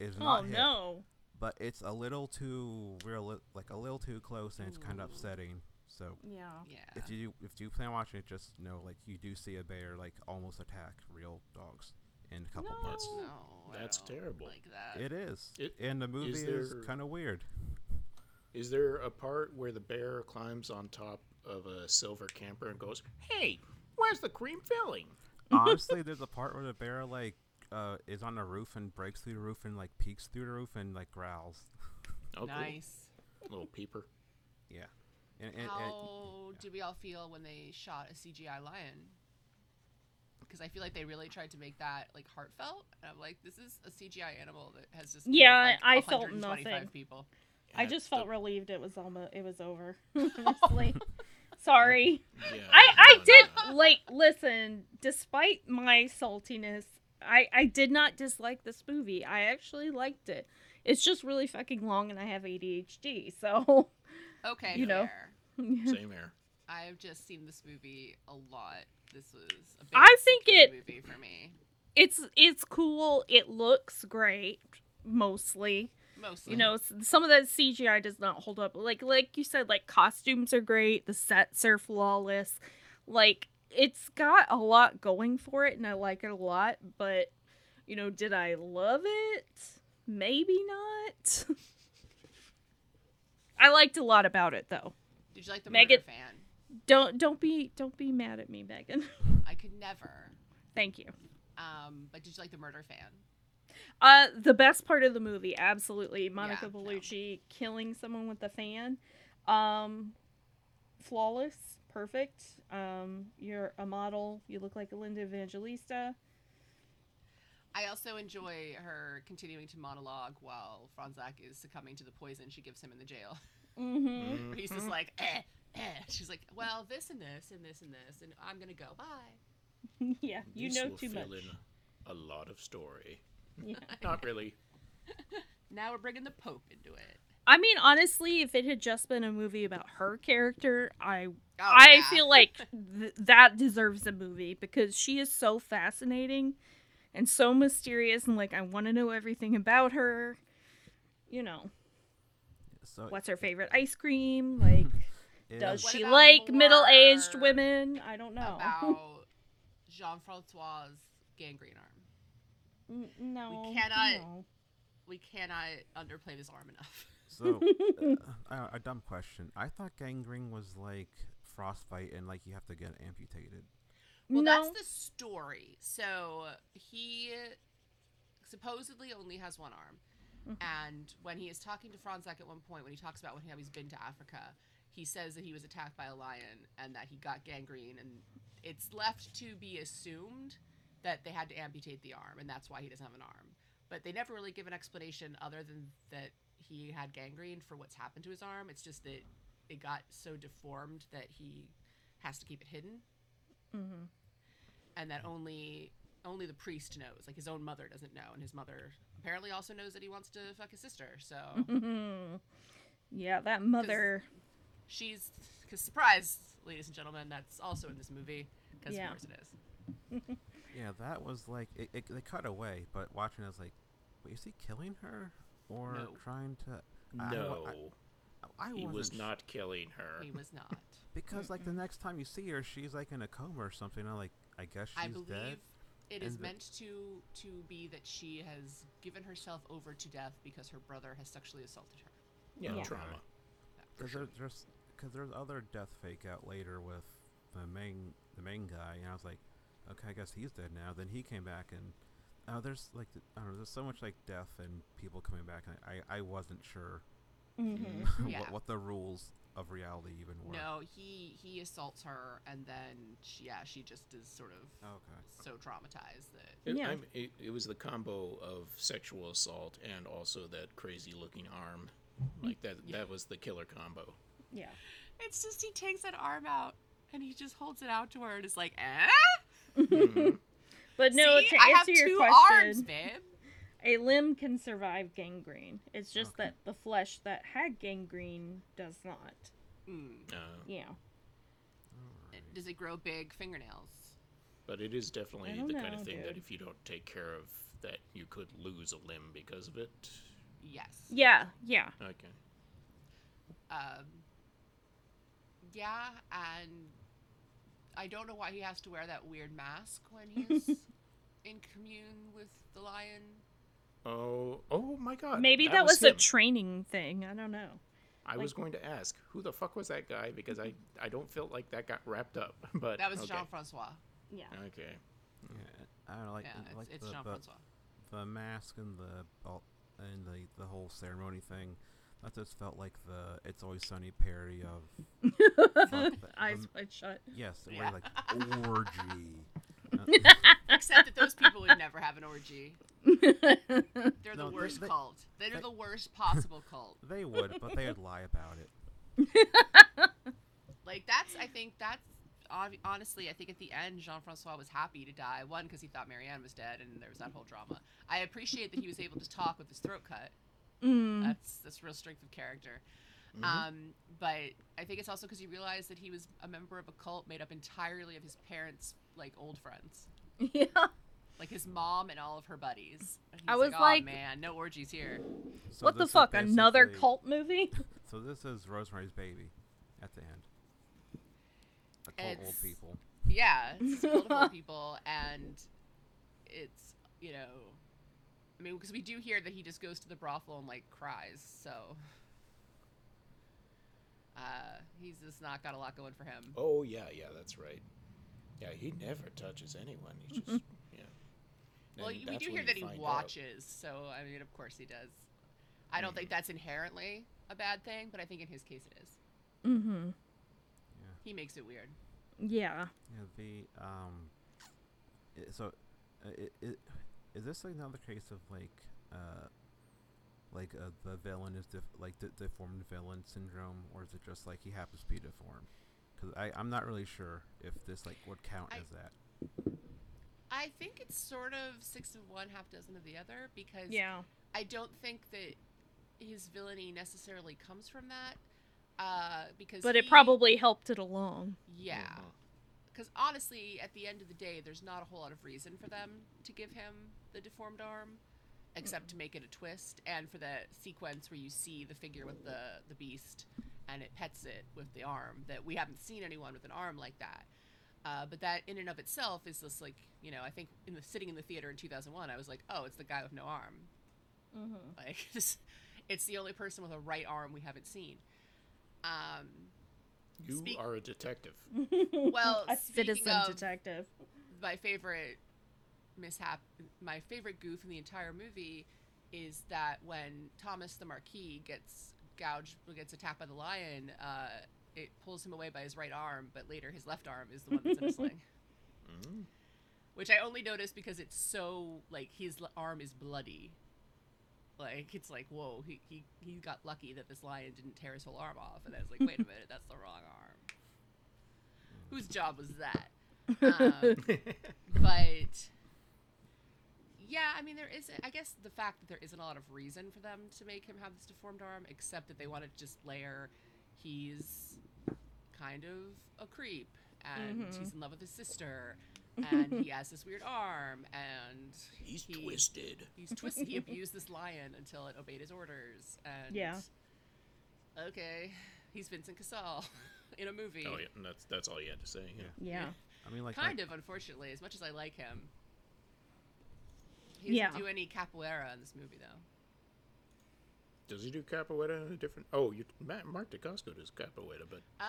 It is Oh not hit, no. but it's a little too real, like a little too close, and it's kind of upsetting. So Yeah. yeah if you do, if you plan on watching it, just know like you do see a bear like almost attack real dogs in a couple No. parts. no I That's don't terrible. like that It is. It- and the movie is, there- kind of weird. Is there a part where the bear climbs on top of a silver camper and goes, "Hey, where's the cream filling?" Honestly, there's a part where the bear like uh, is on the roof and breaks through the roof and like peeks through the roof and like growls. Oh, nice cool. Little peeper. Yeah. And, and, and how do we all feel when they shot a cgi lion because i feel like they really tried to make that like heartfelt and i'm like this is a cgi animal that has just killed, Yeah, like, I felt 125 nothing. people I Yeah, just the- felt relieved it was almost it was over. Honestly. Sorry. Yeah, I I no, no, did no. like listen. Despite my saltiness, I I did not dislike this movie. I actually liked it. It's just really fucking long, and I have ADHD. So Okay, You know. fair. Same here. I have just seen this movie a lot. This was a big I think it- movie for me. it's it's cool. It looks great, mostly. Mostly. You know, some of that CGI does not hold up. Like like you said, like costumes are great. The sets are flawless. Like it's got a lot going for it, and I like it a lot. But you know, did I love it? Maybe not. I liked a lot about it though. Did you like the Megan- murder fan? Don't don't be don't be mad at me, Megan. I could never. Thank you. Um, but did you like the murder fan? Uh, the best part of the movie, absolutely, Monica Yeah, no. Bellucci killing someone with a fan, um, flawless, perfect. Um, you're a model. You look like Linda Evangelista. I also enjoy her continuing to monologue while Fronsac is succumbing to the poison she gives him in the jail. Mm-hmm. Where he's just like, eh, eh. She's like, well, this and this and this and this, and I'm gonna go. Bye. yeah, you This know will too fill much. in a lot of story. Yeah. Not really. Now we're bringing the Pope into it. I mean, honestly, if it had just been a movie about her character, I Oh, I yeah. feel like th- that deserves a movie because she is so fascinating and so mysterious, and like I want to know everything about her. You know, So what's her favorite ice cream? Like, it does What she like middle-aged women? I don't know. about Jean Francois' gangrene arm. N- no, cannot- no. We cannot underplay this arm enough. So, uh, a dumb question. I thought gangrene was like frostbite and like you have to get amputated. Well, no. that's the story. So he supposedly only has one arm. Mhm. And when he is talking to Fronsac at one point, when he talks about when how he's been to Africa, he says that he was attacked by a lion and that he got gangrene. And it's left to be assumed that they had to amputate the arm, and that's why he doesn't have an arm. But they never really give an explanation other than that he had gangrene for what's happened to his arm. It's just that it got so deformed that he has to keep it hidden Mhm. and that only only the priest knows. Like his own mother doesn't know, and his mother apparently also knows that he wants to fuck his sister. So Mm-hmm. yeah, that mother. she's because surprise, ladies and gentlemen, that's also in this movie. Because Yeah. of course it is. Yeah, that was like it, it, they cut away, but watching, I was like, wait, is he killing her or No. trying to? I- I- No, I, I he was wasn't sh- killing her. He was not. because like the next time you see her, she's like in a coma or something. I'm like, I guess she's I believe dead. it is And the- meant to to be that she has given herself over to death because her brother has sexually assaulted her. Yeah, Yeah. trauma. Because there's there's because there's other death fake out later with the main the main guy, and I was like, okay, I guess he's dead now. Then he came back, and uh, there's like the, I don't know, there's so much like death and people coming back. And I I wasn't sure Mhm. Yeah. what what the rules of reality even were. No, he he assaults her, and then she, yeah, she just is sort of Okay. so traumatized that It, Yeah. I'm- it, it was the combo of sexual assault and also that crazy looking arm. Like that Yeah. that was the killer combo. Yeah. It's just he takes that arm out and he just holds it out to her and is like, eh? Mhm. But no, See, to I have answer your two question, arms, babe. a limb can survive gangrene. It's just Okay. that the flesh that had gangrene does not. Mm. Uh, Yeah. Alright. Does it grow big fingernails? but it is definitely the don't kind of know, thing that if you don't take care of that you could lose a limb because of it. Yes. Yeah, yeah. Okay. Um, yeah, and I don't know why he has to wear that weird mask when he's in commune with the lion. Oh, oh my God! Maybe that, was, him. a training thing. I don't know. I was going to ask who the fuck was that guy because I I don't feel like that got wrapped up. But That was okay. Jean Francois. Yeah. Okay. Yeah, I don't know, like yeah, I it's, like it's the, Jean Francois. the mask and the belt and the the whole ceremony thing. That just felt like the "It's Always Sunny" parody of the- Eyes the- wide shut. yes, Yeah. where like orgy. Except that those people would never have an orgy. They're No, the they- worst they- cult. They're they- the worst possible cult. they would, but they would lie about it. Like that's I think that's honestly I think at the end Jean Francois was happy to die. One because he thought Marianne was dead and there was that whole drama. I appreciate that he was able to talk with his throat cut. Mm. That's that's real strength of character. Mhm. Um, but I think it's also because he realized that he was a member of a cult made up entirely of his parents' like old friends, yeah. like his mom and all of her buddies. I he's was "Aw, like- man, no orgies here. So what the fuck? Another cult movie? So this is Rosemary's Baby at the end. A cult old people. Yeah, it's full of old people, and it's you know, I mean, because we do hear that he just goes to the brothel and like cries, so. Uh, he's just not got a lot going for him. Oh yeah, yeah, that's right. Yeah, he never touches anyone. He just yeah. Well, And we do hear that he find out. watches, so I mean, of course he does. I don't Mm. think that's inherently a bad thing, but I think in his case it is. mm-hmm. Yeah. He makes it weird. Yeah. Yeah, the um, so, uh, it, it, is this like another case of like, uh, like uh, the villain is def- like the deformed villain syndrome, or is it just like he happens to be deformed? Because I I'm not really sure if this like would count I- as that. I think it's sort of six of one, half dozen of the other, because Yeah. I don't think that his villainy necessarily comes from that. Uh, because But it probably helped it along. yeah. Because honestly, at the end of the day, there's not a whole lot of reason for them to give him the deformed arm, except to make it a twist, and for the sequence where you see the figure with the the beast, and it pets it with the arm. That we haven't seen anyone with an arm like that. Uh, but that in and of itself is this like you know I think in the sitting in the theater in 2001 I was like oh it's the guy with no arm Mm-hmm. like this, it's the only person with a right arm we haven't seen. Um, You Speak- are a detective. Well, a citizen of- detective. my favorite mishap, my favorite goof in the entire movie is that when Thomas the Marquis gets gouged, gets attacked by the lion, uh, it pulls him away by his right arm, but later his left arm is the one that's in a sling. Mm. Which I only noticed because it's so like his arm is bloody. Like it's like whoa, he, he he got lucky that this lion didn't tear his whole arm off, and I was like, wait a minute, that's the wrong arm. Whose job was that? Um, but yeah, I mean, there isn't. I guess the fact that there isn't a lot of reason for them to make him have this deformed arm, except that they want to just layer he's kind of a creep and Mhm. he's in love with his sister and he has this weird arm and He's he- twisted. He's twisted. he abused this lion until it obeyed his orders. And Yeah. Okay, he's Vincent Cassel in a movie. Oh yeah, and that's that's all you had to say. Yeah. Yeah. I mean, like Kind like, of, unfortunately, as much as I like him. He doesn't Yeah. do any capoeira in this movie, though. Does he do capoeira in a different? Oh, you Matt, Mark Dacascos does capoeira, but Uh,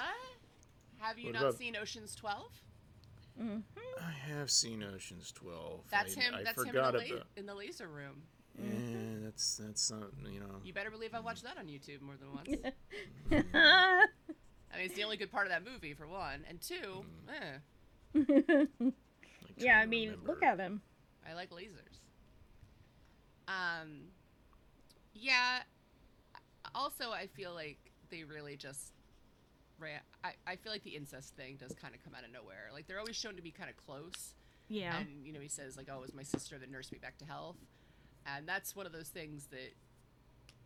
have you What not about- seen Ocean's Twelve? Mm-hmm. I have seen Ocean's Twelve. That's I, him. I that's him in the, la- about. in the laser room. Yeah, that's that's not you know. You better believe I watched that on YouTube more than once. Mm-hmm. I mean, it's the only good part of that movie, for one, and two, eh, I'm yeah, I mean, remember. look at him. I like lasers. Um, yeah. Also, I feel like they really just ran. I, I feel like the incest thing does kind of come out of nowhere. Like they're always shown to be kind of close, Yeah. and you know he says like, "Oh, it was my sister that nursed me back to health," and that's one of those things that.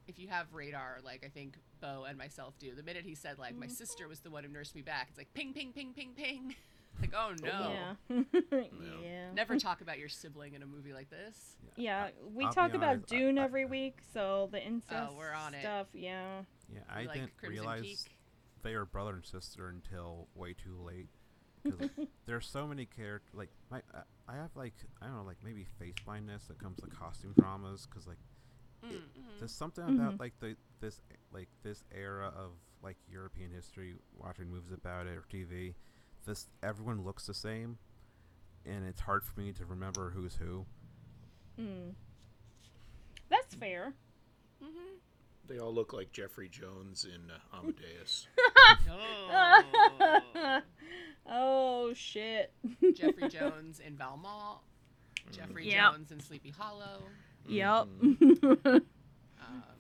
If you have radar, like I think Beau and myself do, the minute he said like my mm-hmm. sister was the one who nursed me back, it's like ping, ping, ping, ping, ping. Like oh no, Yeah. Oh, yeah. never talk about your sibling in a movie like this. Yeah, we I'll talk about honest, I- Dune I- every week, so the incest oh, we're on it. stuff, yeah. yeah, I We like didn't Crimson realize Peak. They were brother and sister until way too late. Because there's so many characters. Like my, uh, I have like I don't know, like maybe face blindness that comes to costume dramas. Because like Mm, it- there's something Mhm. about like the this like this era of like European history, watching movies about it or TV. This everyone looks the same, and it's hard for me to remember who's who. Mm. That's fair. Mhm. They all look like Jeffrey Jones in uh, Amadeus. Oh. oh shit. Jeffrey Jones in Valmont. Jeffrey Yep. Jones in Sleepy Hollow. Yep. Um,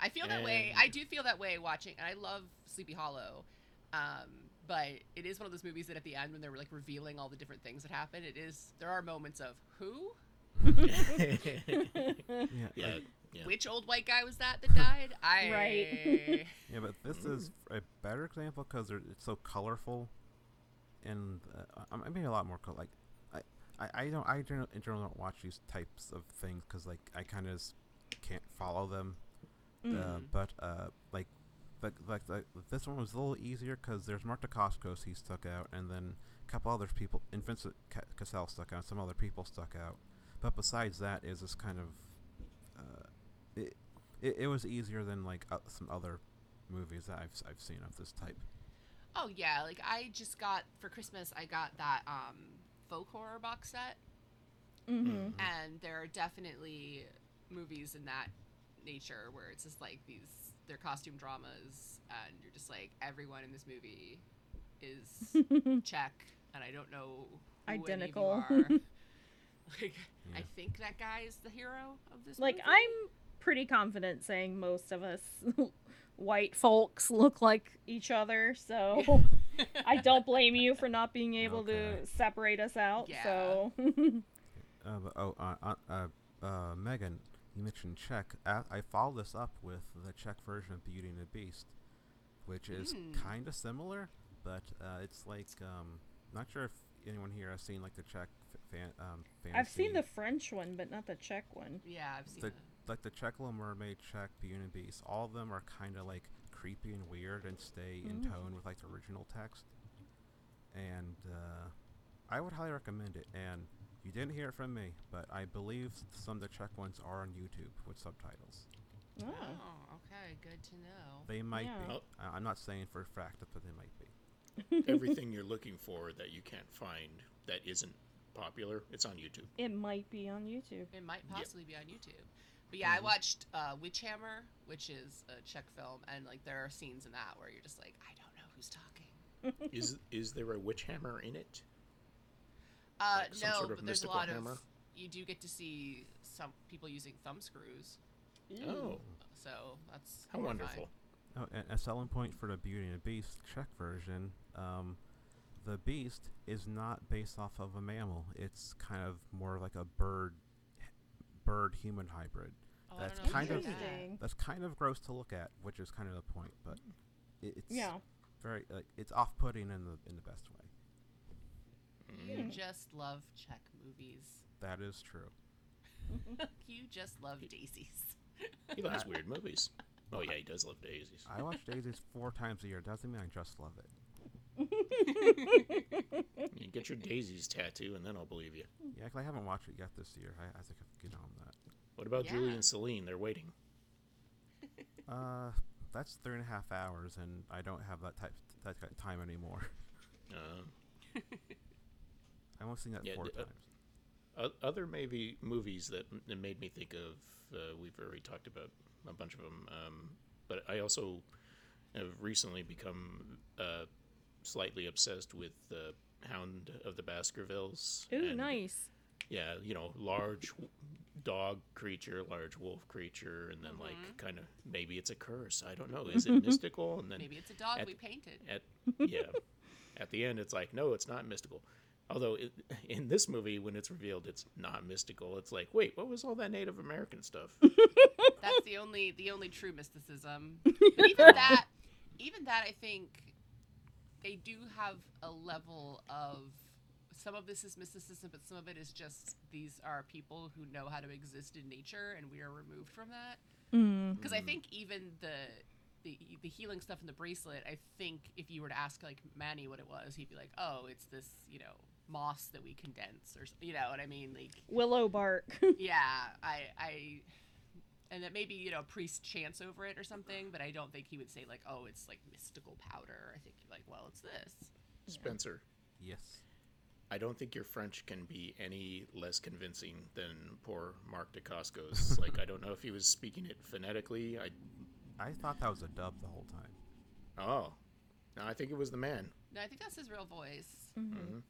I feel that way. I do feel that way watching, and I love Sleepy Hollow. Um, but it is one of those movies that at the end when they're like revealing all the different things that happen, it is there are moments of who, Yeah, yeah, like- yeah. which old white guy was that that died? I Right. yeah, but this is a better example because it's so colorful, and uh, I I mean a lot more col- like I, I, I don't I generally, in general don't watch these types of things because like I kind of can't follow them. Uh, Mhm. but uh, like, like, like, like this one was a little easier because there's Mark Dacascos he stuck out, and then a couple other people, and Vincent Cassel stuck out, some other people stuck out. But besides that, is this kind of, it, it, it was easier than like uh, some other movies that I've I've seen of this type. Oh yeah, like I just got for Christmas I got that um folk horror box set Mm-hmm. and there are definitely movies in that nature where it's just like these they're costume dramas and you're just like everyone in this movie is Czech and I don't know who Identical. Any of you are. like I think that guy is the hero of this like movie. I'm pretty confident saying most of us white folks look like each other, so I don't blame you for not being able Okay. to separate us out. Yeah. So Uh, oh, uh, uh, uh, uh, Megan, you mentioned Czech. I, I followed this up with the Czech version of Beauty and the Beast, which is Mm. kind of similar, but uh, it's like um, not sure if anyone here has seen like the Czech fan, um, fantasy. I've seen the French one, but not the Czech one. yeah, I've seen the it. Like the Czech Little Mermaid, Czech Beauty and Beast. All of them are kind of like creepy and weird and stay in Mm. tone with like the original text. And uh, I would highly recommend it. And you didn't hear it from me, but I believe some of the Czech ones are on YouTube with subtitles. Oh. Oh, okay, good to know. They might Yeah. be. Oh. I- I'm not saying for a fact, but they might be. Everything you're looking for that you can't find that isn't popular, it's on YouTube. It might be on YouTube. It might Yep. possibly be on YouTube. But yeah, I Mhm. watched uh, Witchhammer, which is a Czech film, and like there are scenes in that where you're just like, I don't know who's talking. Is is there a witch hammer in it? Uh, Like some no, sort of but there's a mystical lot hammer? of. You do get to see some people using thumb screws, Oh, so that's how horrifying. wonderful! Oh, and a selling point for the Beauty and the Beast Czech version, um, the beast is not based off of a mammal. It's kind of more like a bird, bird human hybrid. Oh, That's I don't know kind of- I knew that. Interesting. That's kind of gross to look at, which is kind of the point. But it, it's Yeah. very like it's off-putting in the in the best way. You Hmm. just love Czech movies. That is true. you just love daisies. He likes weird movies. Oh yeah, he does love daisies. I watch Daisies four times a year. Doesn't mean I just love it. You get your daisies tattoo, and then I'll believe you. Yeah, 'cause I haven't watched it yet this year. I, I think I could get on that. What about Julie and Celine? They're waiting. Uh, that's three and a half hours, and I don't have that type that kind of time anymore. Uh, I've only seen that Yeah, four d- uh, times. o- other maybe movies that m- made me think of. Uh, we've already talked about a bunch of them, um, but I also have recently become uh, slightly obsessed with the Hound of the Baskervilles. Ooh, and, nice. Yeah, you know, large w- dog creature, large wolf creature, and then like Mhm. kind of maybe it's a curse. I don't know. Is it mystical? And then Maybe it's a dog at- we painted. at yeah at the end it's like no it's not mystical although it, in this movie when it's revealed it's not mystical it's like wait what was all that native american stuff That's the only the only true mysticism. But even that, even that, I think they do have a level of some of this is mysticism, but some of it is just these are people who know how to exist in nature, and we are removed from that. Mm. Because I think even the, the the healing stuff in the bracelet, I think if you were to ask like Mani what it was, he'd be like, "Oh, it's this you know moss that we condense, or you know what I mean, like." Willow bark. yeah, I, I, and that maybe you know priest chants over it or something, but I don't think he would say like, oh, it's like mystical powder. I think he'd be like, well, it's this. spencer Yes. I don't think your french can be any less convincing than poor mark dacascos like i don't know if he was speaking it phonetically i I thought that was a dub the whole time. oh no i think it was the man No, I think that's his real voice. Mhm.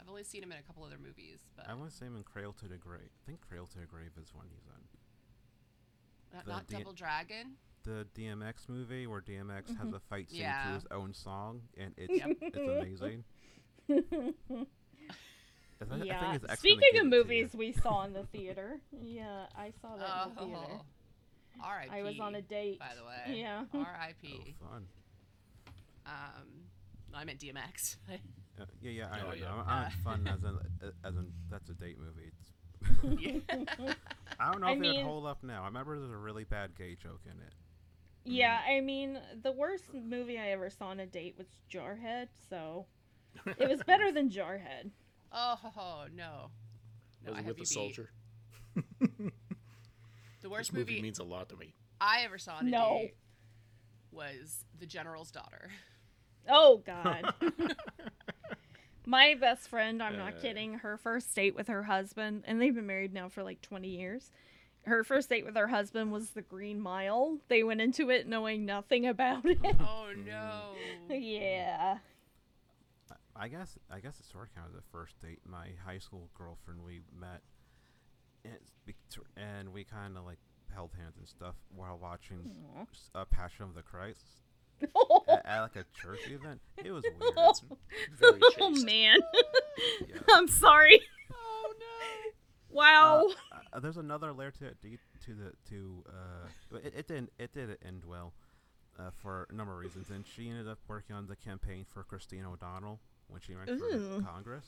I've only seen him in a couple other movies, but I want to say him in Cradle to the Grave. I think Cradle to the Grave is one he's in. not, not D- Double Dragon. the DMX movie where DMX has a fight scene Yeah. to his own song, and it's Yep. it's amazing. I thi- I think yeah. his ex gonna Speaking of it to you. movies we saw in the theater, yeah, I saw that in the theater. Oh, R.I.P. I was on a date. By the way. Yeah. R.I.P. Oh, fun. Um, no, I meant DMX. Uh, yeah, yeah, I Oh, know. yeah. I'm, I'm Uh, fun as in as in that's a date movie. It's. I don't know I if it mean- would hold up now. I remember there's a really bad gay joke in it. Yeah, I mean, the worst movie I ever saw on a date was Jarhead, so it was better than Jarhead. oh, ho, ho, no. No, Was I it have with the soldier? The worst This movie movie means a lot to me. I ever saw on a No. date was The General's Daughter. Oh God. My best friend, I'm not Uh. kidding, her first date with her husband, and they've been married now for like 20 years. Her first date with her husband was the Green Mile. They went into it knowing nothing about it. Oh no. yeah. I- guess I guess it sort of counted as a first date. My high school girlfriend, we met, and, and we kind of like held hands and stuff while watching s- uh, Passion of the Christ at, at like a church event. It was weird. Very oh man. Yeah. I'm sorry. Oh no. Wow. Uh, there's another layer to it, to the to uh, it, it didn't it didn't end well uh, for a number of reasons, and she ended up working on the campaign for Christine O'Donnell when she ran Ooh. for Congress.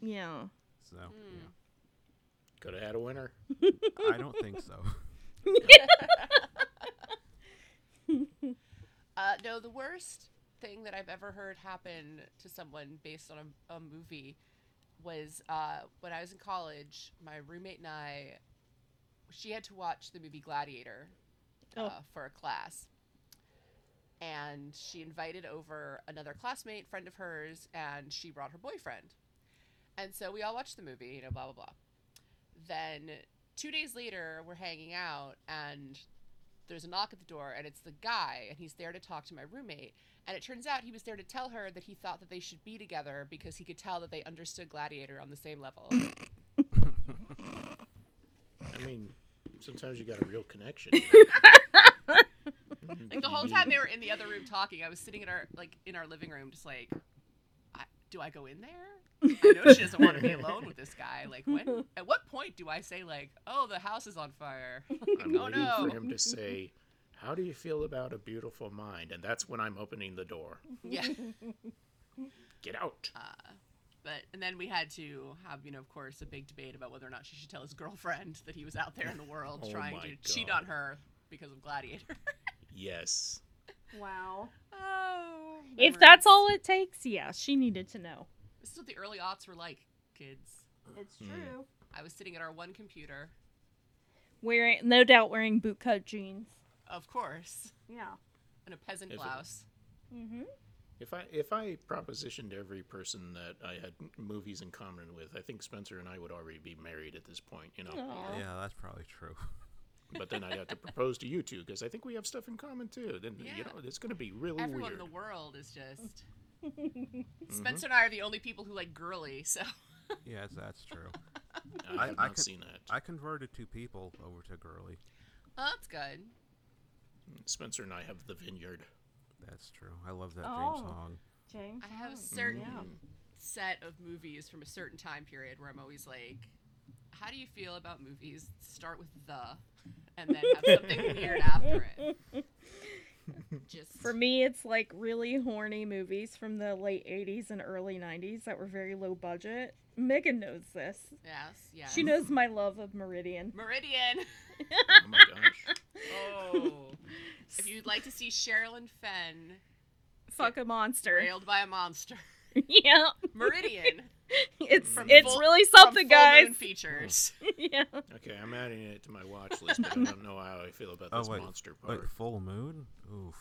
yeah. So Hmm. Could have had a winner. I don't think so. Uh, no, the worst thing that I've ever heard happen to someone based on a, a movie was uh, when I was in college. My roommate and I, she had to watch the movie Gladiator uh, Oh. for a class, and she invited over another classmate, friend of hers, and she brought her boyfriend, and so we all watched the movie. You know, blah blah blah. Then two days later, we're hanging out, and there's a knock at the door and it's the guy and he's there to talk to my roommate and it turns out he was there to tell her that he thought that they should be together because he could tell that they understood gladiator on the same level I mean, sometimes you got a real connection. like the whole time they were in the other room talking i was sitting in our like in our living room just like I, do i go in there i know she doesn't want to be alone with this guy like when at what point do i say like oh the house is on fire I'm oh waiting no for him to say, "How do you feel about a beautiful mind?" And that's when I'm opening the door. yeah Get out. Uh, but and then we had to have, you know, of course, a big debate about whether or not she should tell his girlfriend that he was out there in the world Oh trying to cheat on her because of Gladiator. Yes. Wow. oh. If that's all it takes, yeah, she needed to know. this is what the early aughts were like, kids. It's Hmm. true. I was sitting at our one computer, Wearing, no doubt, wearing bootcut jeans. of course, Yeah. and a peasant If it- blouse. Mm-hmm. If I if I propositioned every person that I had movies in common with, I think Spencer and I would already be married at this point. You know. Aw. yeah, that's probably true. But then I'd have to propose to you two because I think we have stuff in common too. Then you know it's going to be really Everyone weird. Everyone in the world is just. Mm-hmm. Spencer and I are the only people who like girly, so. yes, that's true. I I- have I not could- seen that. I converted two people over to girly. Oh, that's good. Spencer and I have the vineyard. That's true. I love that Oh. James Hong. James. I have a certain Yeah. set of movies from a certain time period where I'm always like, how do you feel about movies? Start with the, and then have something weird after it. Just For me, it's like really horny movies from the late 80s and early 90s that were very low budget. Megan knows this. yes, yes. She knows my love of Meridian. Meridian. Oh my gosh. Oh, if you'd like to see Sherilyn Fenn Fuck a monster. railed by a monster, yeah. Meridian. It's From it's full- really from something, Full guys. Moon features. yeah. Okay, I'm adding it to my watch list, but I don't know how I feel about Oh this wait, monster part. wait, full moon? Oof.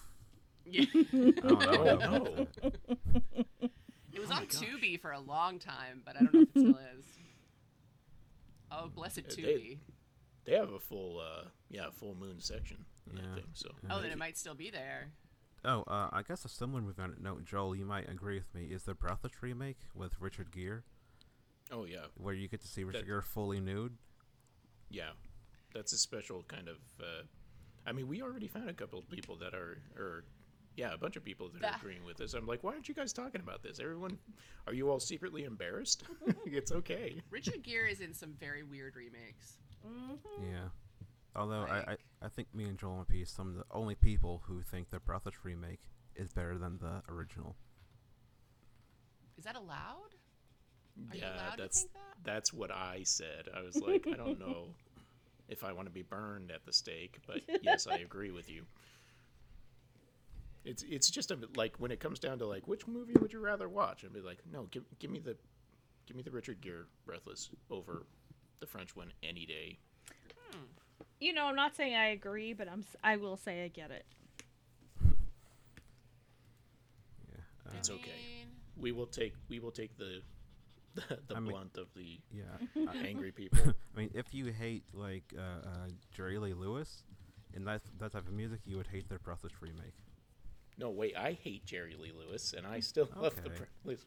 Yeah. I don't know. Oh, about no. It was Oh on gosh. Tubi for a long time, but I don't know if it still is. Oh, blessed Uh, they- Tubi. They have a full, uh, yeah, full moon section. Yeah. That thing, so Oh, then it might still be there. Oh, uh, I guess a similar movie on note, Joel, you might agree with me, is the Breathless remake with Richard Gere, Oh yeah, where you get to see Richard That- Gere fully nude. yeah. That's a special kind of uh, I mean, we already found a couple of people that are, or yeah, a bunch of people that are That- agreeing with this. I'm like, why aren't you guys talking about this? Everyone, are you all secretly embarrassed? it's okay. Richard Gere is in some very weird remakes. Yeah. Although I, I, I think me and Joel and P some of the only people who think the Breathless remake is better than the original. Is that allowed? Are you yeah, allowed to that's think that? that's what I said. I was like, I don't know if I want to be burned at the stake, but yes, I agree with you. It's it's just a like when it comes down to like which movie would you rather watch? I'd be like, no, give give me the give me the Richard Gere Breathless over the French one any day. Hmm. You know, I'm not saying I agree, but I'm s- I will say I get it. Yeah. Uh, It's okay. We will take we will take the the, the I mean- blunt of the yeah. angry people. I mean, if you hate like uh, uh, Jerry Lee Lewis and that that type of music, you would hate the Breathless remake. No, wait, I hate Jerry Lee Lewis, and I still love the Breathless.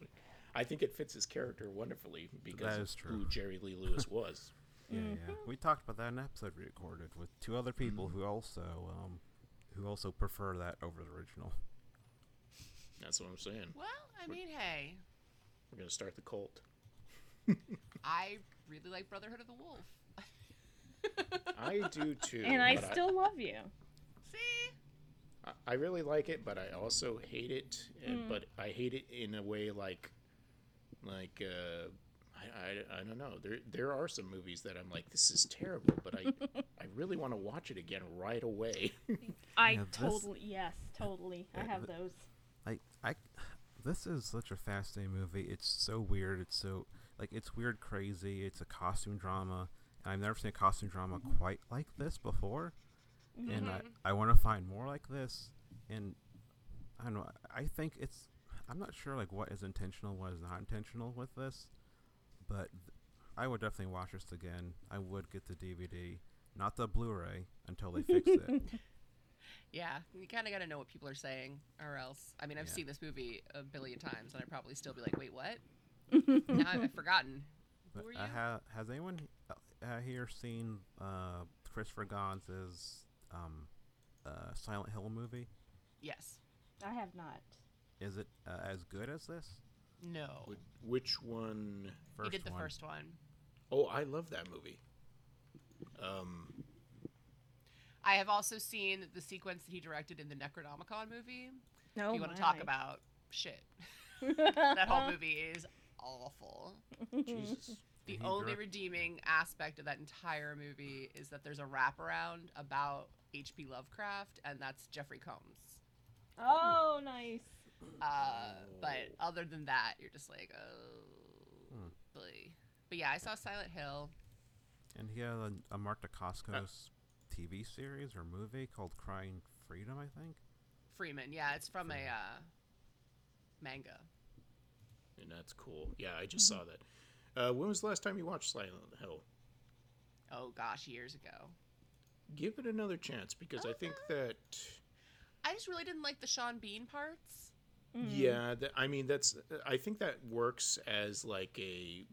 I think it fits his character wonderfully because of who Jerry Lee Lewis was. Yeah, yeah. We talked about that in an episode we recorded with two other people who also um, who also prefer that over the original. That's what I'm saying. well, I mean, hey, We're gonna start the cult. I really like Brotherhood of the Wolf. I do too. and I but still love you. See? I, I really like it, but I also hate it. And, But I hate it in a way like, like uh, I, I, I don't know. There there are some movies that I'm like, this is terrible, but I I really want to watch it again right away. I Yeah, this- totally yes, totally. I have th- those. Like I, this is such a fascinating movie. It's so weird. It's so like it's weird, crazy. It's a costume drama. And I've never seen a costume drama mm-hmm. quite like this before. And I, mm-hmm. I want to find more like this. And I don't know. I think it's. I'm not sure like what is intentional, what is not intentional with this, but I would definitely watch this again. I would get the DVD, not the Blu-ray, until they fix it. Yeah, you kind of got to know what people are saying, or else. I mean, I've Yeah. seen this movie a billion times, and I'd probably still be like, "Wait, what?" now I've, I've forgotten. But Who are uh, you? ha- has anyone uh, uh, here seen uh, Christopher Gans' um, uh, Silent Hill movie? Yes. I have not. Is it uh, as good as this? No. Which- Which one? he did the one. first one. Oh, I love that movie. Um, I have also seen the sequence that he directed in the Necronomicon movie. No, if you want to talk about shit, that that whole movie is awful. Jesus. The He only direct- redeeming aspect of that entire movie is that there's a wraparound about H.P. Lovecraft, and that's Jeffrey Combs. Oh, nice. Uh, but other than that, you're just like, oh, Hmm. boy. But yeah, I saw Silent Hill. And he had a, a Mark Dacascos TV series or movie called Crying Freedom, I think. Freeman, yeah, it's from a uh, manga. and that's cool. Yeah, I just saw that. Uh, when was the last time you watched Silent Hill? Oh gosh, years ago. Give it another chance because I think that I just really didn't like the Sean Bean parts. Yeah, that, I mean that's I think that works as like a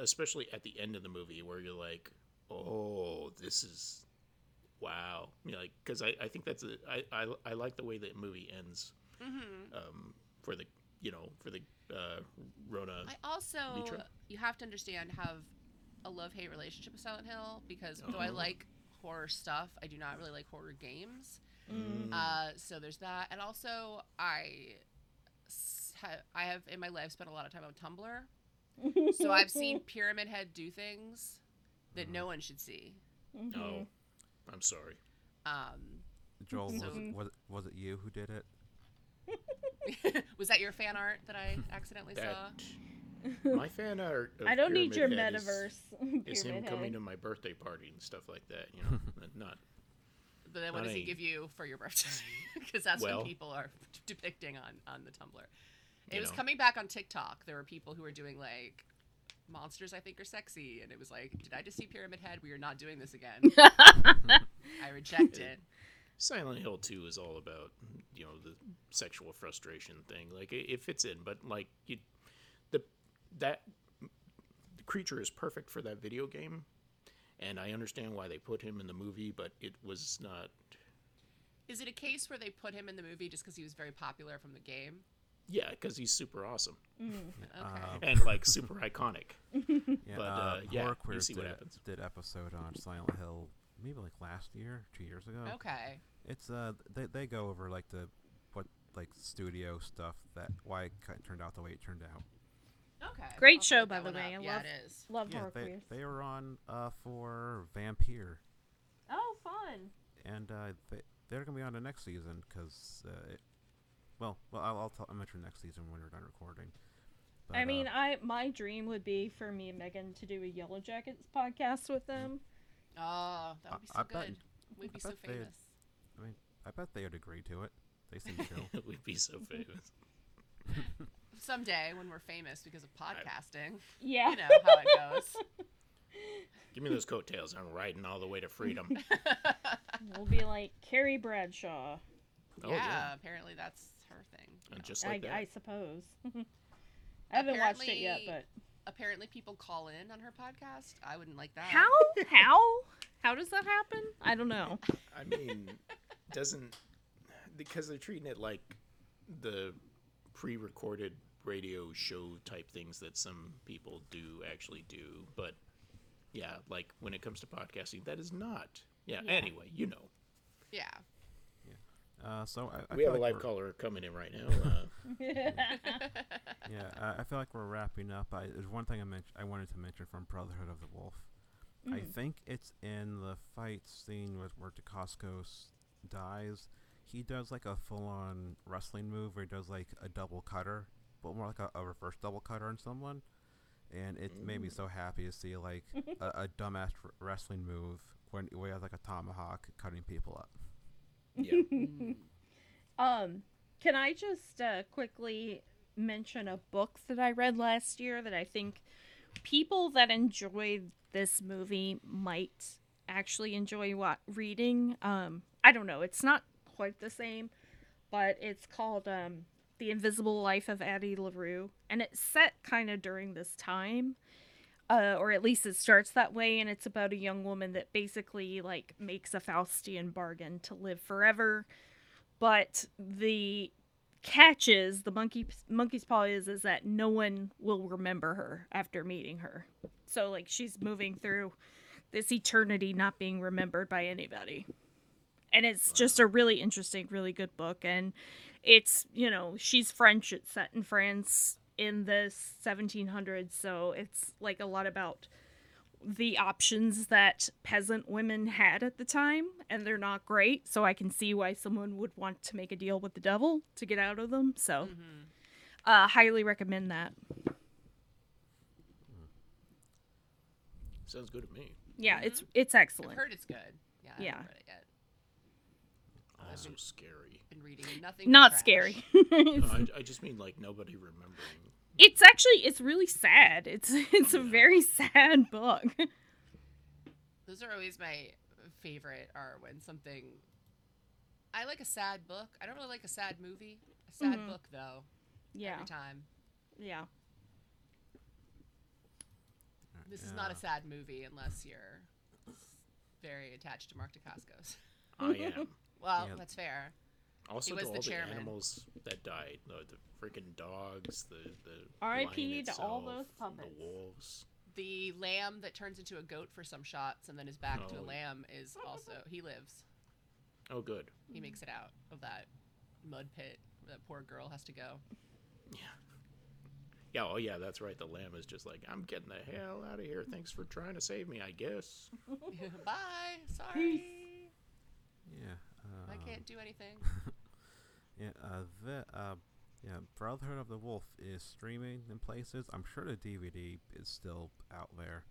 especially at the end of the movie where you're like, oh, this is wow, you know, like because I, I think that's a I, I I like the way the movie ends Mm-hmm. um, for the you know for the uh, Rona. I also, you have to understand, have a love hate relationship with Silent Hill because though I Oh. like horror stuff, I do not really like horror games. Mm. Uh, so there's that, and also I, I have in my life spent a lot of time on Tumblr, so I've seen Pyramid Head do things that no one should see. Oh, I'm sorry. Um, Joel, was, it, was, it, was it you who did it? was that your fan art that I accidentally That saw? my fan art. Of I don't need your Head metaverse. Is, him Pyramid coming to my birthday party and stuff like that. You know, not But then what Not does he give you for your birthday? Because that's Well- what people are depicting on on the Tumblr. It was know. coming back on TikTok. There were people who were doing like monsters I think are sexy, and it was like, did I just see Pyramid Head? We are not doing this again. I reject it. Silent Hill 2 is all about, you know, the sexual frustration thing. Like it, it fits in, but like you the that the creature is perfect for that video game. And I understand why they put him in the movie, but it was not Is it a case where they put him in the movie just because he was very popular from the game? Yeah, because he's super awesome Okay. Uh, and like super iconic. Yeah, But, uh, uh, yeah, Horror you Queers see what happens. did episode on Silent Hill maybe like last year, two years ago. okay. It's uh they they go over like the what like studio stuff that why it turned out the way it turned out. Okay. Great I'll show, by the way. up. I yeah, love- it is. Love yeah, horror they queers. they were on uh for Vampire Oh, fun. and uh they they're gonna be on the next season because uh, it, well well I'll I'll, tell, I'll mention next season when we're done recording. I mean, uh, I my dream would be for me and Megan to do a Yellow Jackets podcast with them. Oh, that would be so I bet- good. We'd be I so famous. I mean I bet they would agree to it. They seem chill. We'd be so famous. Someday, when we're famous because of podcasting, Yeah. you know how it goes. Give me those coattails. I'm riding all the way to freedom. We'll be like Carrie Bradshaw. Oh, yeah, yeah. apparently that's her thing. Uh, and just I, like that. I suppose. I haven't watched it yet, but Apparently, people call in on her podcast. I wouldn't like that. how? How? How does that happen? I don't know. I mean, doesn't because they're treating it like the pre-recorded radio show type things that some people do actually do, but yeah, like when it comes to podcasting, that is not. Yeah. Yeah. Anyway, you know, Yeah. Uh, so I, I we feel have a live we're- caller coming in right now. Uh, Yeah, uh, I feel like we're wrapping up. I, there's one thing I mentioned. I wanted to mention from Brotherhood of the Wolf. I Mm. think it's in the fight scene with where Dacascos dies. He does like a full-on wrestling move where he does like a double cutter, but more like a, a reverse double cutter on someone. And it made me so happy to see like a, a dumbass r- wrestling move when where he has like a tomahawk cutting people up. yeah. Um, can I just uh, quickly mention a book that I read last year that I think people that enjoy this movie might actually enjoy what reading? Um, I don't know. It's not quite the same, but it's called um, The Invisible Life of Addie LaRue, and it's set kind of during this time. Uh, or at least it starts that way, and it's about a young woman that basically like makes a Faustian bargain to live forever but the catch is the monkey monkey's paw is is that no one will remember her after meeting her so like she's moving through this eternity not being remembered by anybody and it's just a really interesting really good book and it's you know she's french it's set in france in the 1700s so it's like a lot about the options that peasant women had at the time, and they're not great. So I can see why someone would want to make a deal with the devil to get out of them. So, Mm-hmm. uh, highly recommend that. Sounds good to me. Yeah, it's it's excellent. I've heard it's good. Yeah. I Yeah. haven't read it yet. Also scary. Been reading nothing. Not but scary. No, I, I just mean like nobody remembering. it's actually it's really sad. It's it's a very sad book. Those are always my favorite. Are when something. I like a sad book. I don't really like a sad movie. A sad Mhm. book though. Yeah, Every time. yeah. This is not a sad movie unless you're very attached to Mark Dacascos. I am. Well, Yeah. that's fair. Also, was to the all the chairman. animals that died, the, the freaking dogs, the the R.I.P. lion to all those puppets. the wolves. The lamb that turns into a goat for some shots and then is back to a lamb is also he lives. Oh, good. He makes it out of that mud pit where that poor girl has to go. Yeah. Yeah. Oh, yeah. That's right. The lamb is just like, I'm getting the hell out of here. Thanks for trying to save me. I guess. Bye. Sorry. Yeah. I can't do anything. Yeah, uh, the uh, yeah, Brotherhood of the Wolf is streaming in places. I'm sure the DVD is still out there.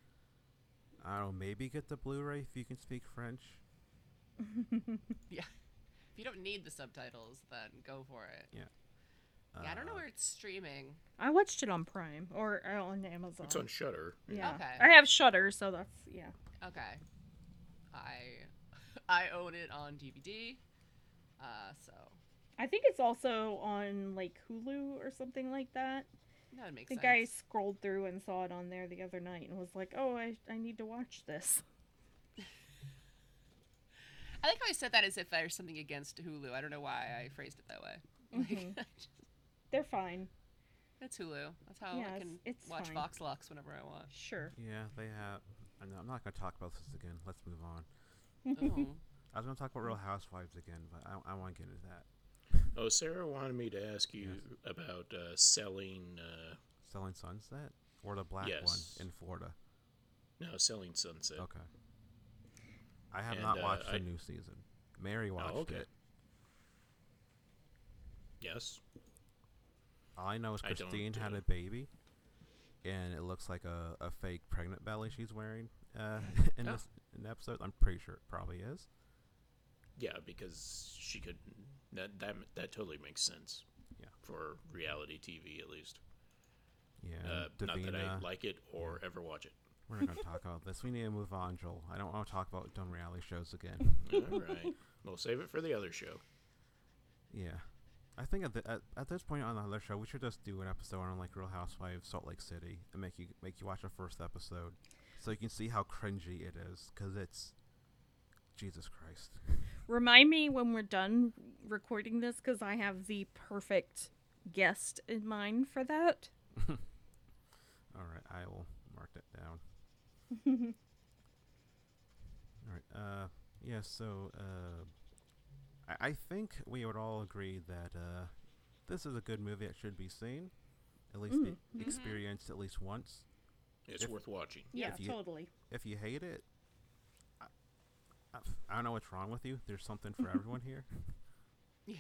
I don't know. Maybe get the Blu-ray if you can speak French. yeah. If you don't need the subtitles, then go for it. Yeah. Yeah, I don't know where it's streaming. I watched it on Prime or uh, on Amazon. It's on Shudder. yeah, Okay. I have Shudder, so that's yeah. Okay. I I own it on DVD. Uh, so I think it's also on like Hulu or something like that. that would I think sense. I scrolled through and saw it on there the other night and was like, "Oh, I I need to watch this." I like how I said that as if there's something against Hulu. I don't know why I phrased it that way. Like, Mhm. They're fine. it's Hulu. That's how Yeah, I can it's watch fine. Vox Lux whenever I want. Sure. Yeah, they have. I know, I'm not going to talk about this again. Let's move on. Oh. I was going to talk about Real Housewives again, but I, I want to get into that. Oh, Sarah wanted me to ask you about uh, selling. Uh, Selling Sunset or the black Yes. one in Florida. no, selling Sunset. Okay. I have And, not uh, watched I- the new season. Mary watched okay. it. Yes. All I know is Christine had uh, a baby, and it looks like a, a fake pregnant belly she's wearing uh, in Oh. this in the episode. I'm pretty sure it probably is. Yeah, because she could. That that that totally makes sense. Yeah. For reality TV, at least. Yeah. Uh, not that I like it or ever watch it. We're not going to talk about this. We need to move on, Joel. I don't want to talk about dumb reality shows again. All right. We'll save it for the other show. Yeah. I think at, the, at at this point on the other show, we should just do an episode on like Real Housewives Salt Lake City and make you make you watch the first episode, so you can see how cringy it is. Cause it's Jesus Christ. Remind me when we're done recording this because I have the perfect guest in mind for that. All right, I will mark that down. All right. Uh, yeah. So, uh, I, I think we would all agree that uh, this is a good movie that should be seen, at least Mm. be experienced at least once. It's If- worth watching. Yeah, If you- totally. If you hate it, I, I, I don't know what's wrong with you. There's something for everyone here.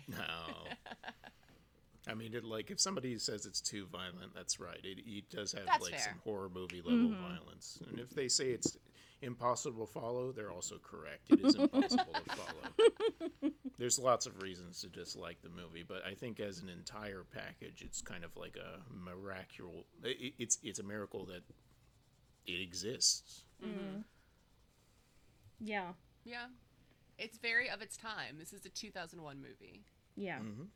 No. I mean, it, like if somebody says it's too violent, that's right. It, it does have That's like fair. some horror movie level mm-hmm. violence, and if they say it's impossible to follow, they're also correct. It is impossible to follow. There's lots of reasons to dislike the movie, but I think as an entire package, it's kind of like a miraculous. It, it's it's a miracle that it exists. Mm-hmm. Yeah. Yeah. It's very of its time. This is a 2001 movie. Yeah. Mhm.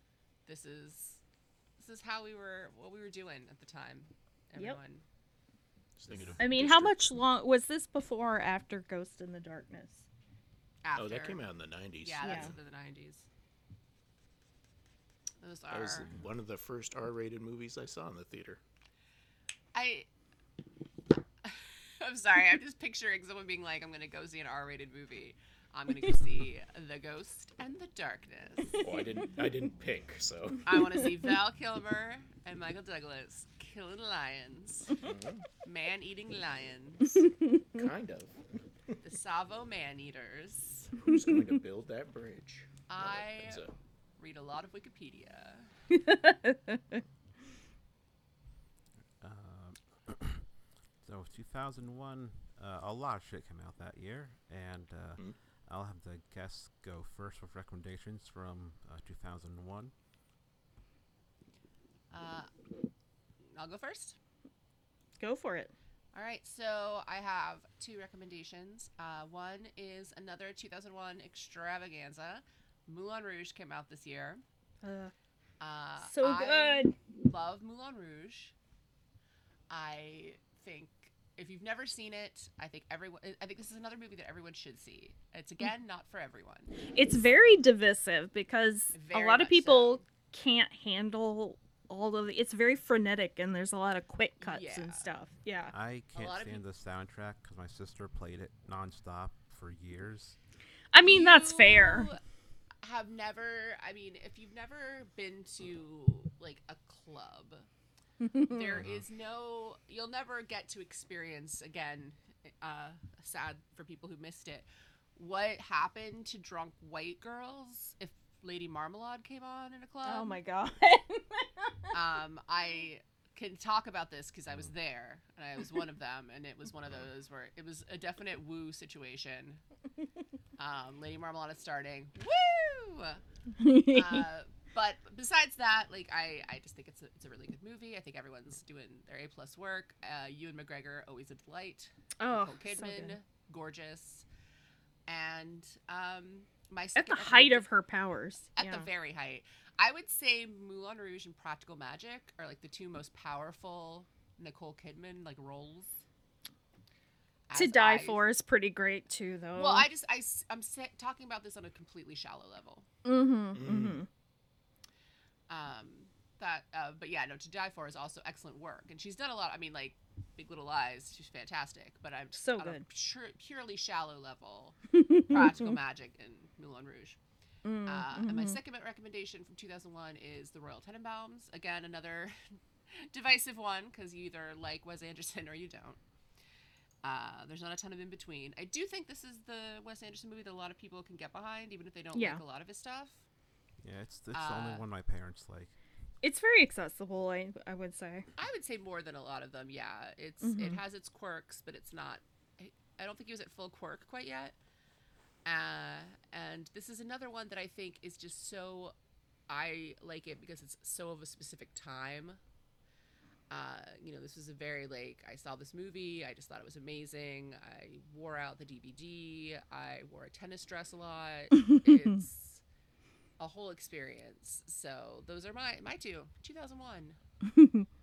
This is this is how we were what we were doing at the time. Yep. Everyone. Just thinking of I mean, how much long was this before or after Ghost in the Darkness? After. Oh, that came out in the '90s. Yeah, that's Yeah. the 90s. Those are That was one of the first R-rated movies I saw in the theater. I I'm sorry, I'm just picturing someone being like, I'm gonna go see an R rated movie. I'm gonna go see The Ghost and the Darkness. Oh, I didn't. I didn't pick. So I wanna see Val Kilmer and Michael Douglas killing lions. Mm-hmm. Man eating lions. kind of. The Tsavo man eaters. Who's going to build that bridge? I that's a- read a lot of Wikipedia. so 2001, uh, a lot of shit came out that year, and uh, Mhm. I'll have the guests go first with recommendations from uh, 2001. Uh, I'll go first. Go for it. All right, so I have two recommendations. Uh, one is another 2001 extravaganza. Moulin Rouge came out this year. Uh, Uh, so I good. love Moulin Rouge. I think if you've never seen it, I think everyone. I think this is another movie that everyone should see. It's again not for everyone. It's very divisive because Very a lot of people so. can't handle all of the. It's very frenetic and there's a lot of quick cuts Yeah. and stuff. Yeah. I can't lot of stand the soundtrack because my sister played it nonstop for years. I mean, that's fair. Have never. I mean, if you've never been to like a club, there is no. You'll never get to experience again. Uh, sad for people who missed it. What happened to drunk white girls if Lady Marmalade came on in a club? Oh my god. um, I can talk about this because I was there and I was one of them, and it was one of those where it was a definite woo situation. Um, Lady Marmalade is starting, woo! Uh, but besides that, like I, I just think it's a, it's a really good movie. I think everyone's doing their A plus work. Uh, Ewan McGregor always a delight. oh, Nicole so Kidman, good. gorgeous, and um, my At the height of her powers. at yeah. the very height. I would say Moulin Rouge and Practical Magic are like the two most powerful Nicole Kidman like roles. To Die I- For is pretty great too, though. Well, I just I am talking about this on a completely shallow level. Mm-hmm. Mm. Mm-hmm. Um, that, uh, but yeah, no, To Die For is also excellent work, and she's done a lot. I mean, like Big Little Lies, she's fantastic. But I'm just So on a good. pure, purely shallow level, Practical Magic and Moulin Rouge. Mm, Uh, And my mhm. second recommendation from 2001 is The Royal Tenenbaums. Again, another divisive one because you either like Wes Anderson or you don't. Uh, there's not a ton of in between. I do think this is the Wes Anderson movie that a lot of people can get behind, even if they don't Yeah. like a lot of his stuff. Yeah, it's it's the only Uh, one my parents like. It's very accessible, I I would say. I would say more than a lot of them. Yeah, it's it Mhm. has its quirks, but it's not. I, I don't think he was at full quirk quite yet. Uh, and this is another one that I think is just so. I like it because it's so of a specific time. Uh, you know, this was a very like I saw this movie. I just thought it was amazing. I wore out the DVD. I wore a tennis dress a lot. it's a whole experience. So those are my my two. Two thousand one.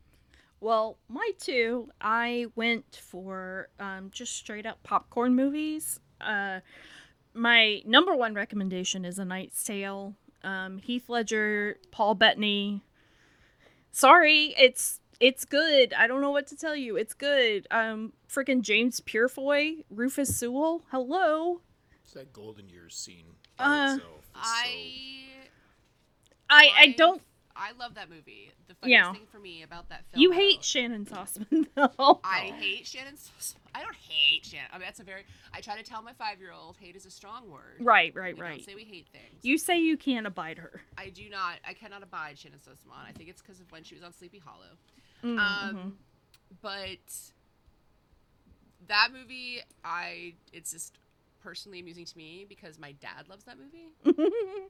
Well, my two, I went for um, just straight up popcorn movies. Uh, my number one recommendation is A Knight's Tale. Um, Heath Ledger, Paul Bettany. Sorry, it's it's good. I don't know what to tell you. It's good. Um, freaking James Purefoy, Rufus Sewell. Hello. It's that golden years scene by Uh, itself. is I I I don't. I love that movie. The funniest Yeah. thing for me about that film. You though, hate Shannon Sossamon though. I hate Shannon. Sos- I don't hate Shannon. I mean, that's a very. I try to tell my five-year-old, hate is a strong word. Right, right, We right. Don't say we hate things. You say you can't abide her. I do not. I cannot abide Shannon Sossamon. I think it's because of when she was on Sleepy Hollow. Mm, Um, mhm. but that movie, I it's just personally amusing to me because my dad loves that movie.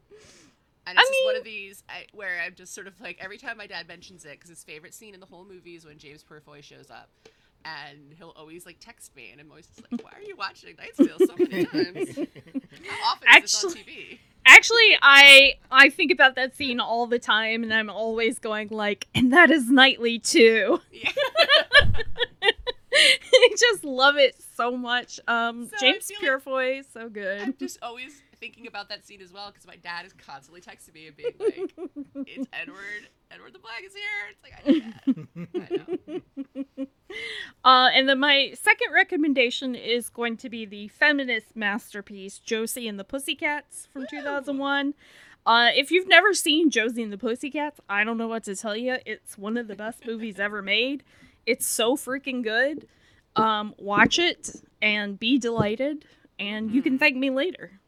And I it's just one of these I, where I'm just sort of like every time my dad mentions it, because his favorite scene in the whole movie is when James Purefoy shows up, and he'll always like text me, and I'm always just like, "Why are you watching Knight's Tale so many times? How often is this on Actually- TV?" Actually, I I think about that scene all the time, and I'm always going like, and that is nightly too. Yeah. I just love it so much. Um, So James feel like- Purefoy, so good. I'm just always thinking about that scene as well because my dad is constantly texting me and being like, "It's Edward. Edward the Black is here." It's like I know that. I know. Uh, and then my second recommendation is going to be the feminist masterpiece Josie and the Pussycats from 2001. Uh, if you've never seen Josie and the Pussycats, I don't know what to tell you. It's one of the best movies ever made. It's so freaking good. Um, watch it and be delighted, and you can thank me later.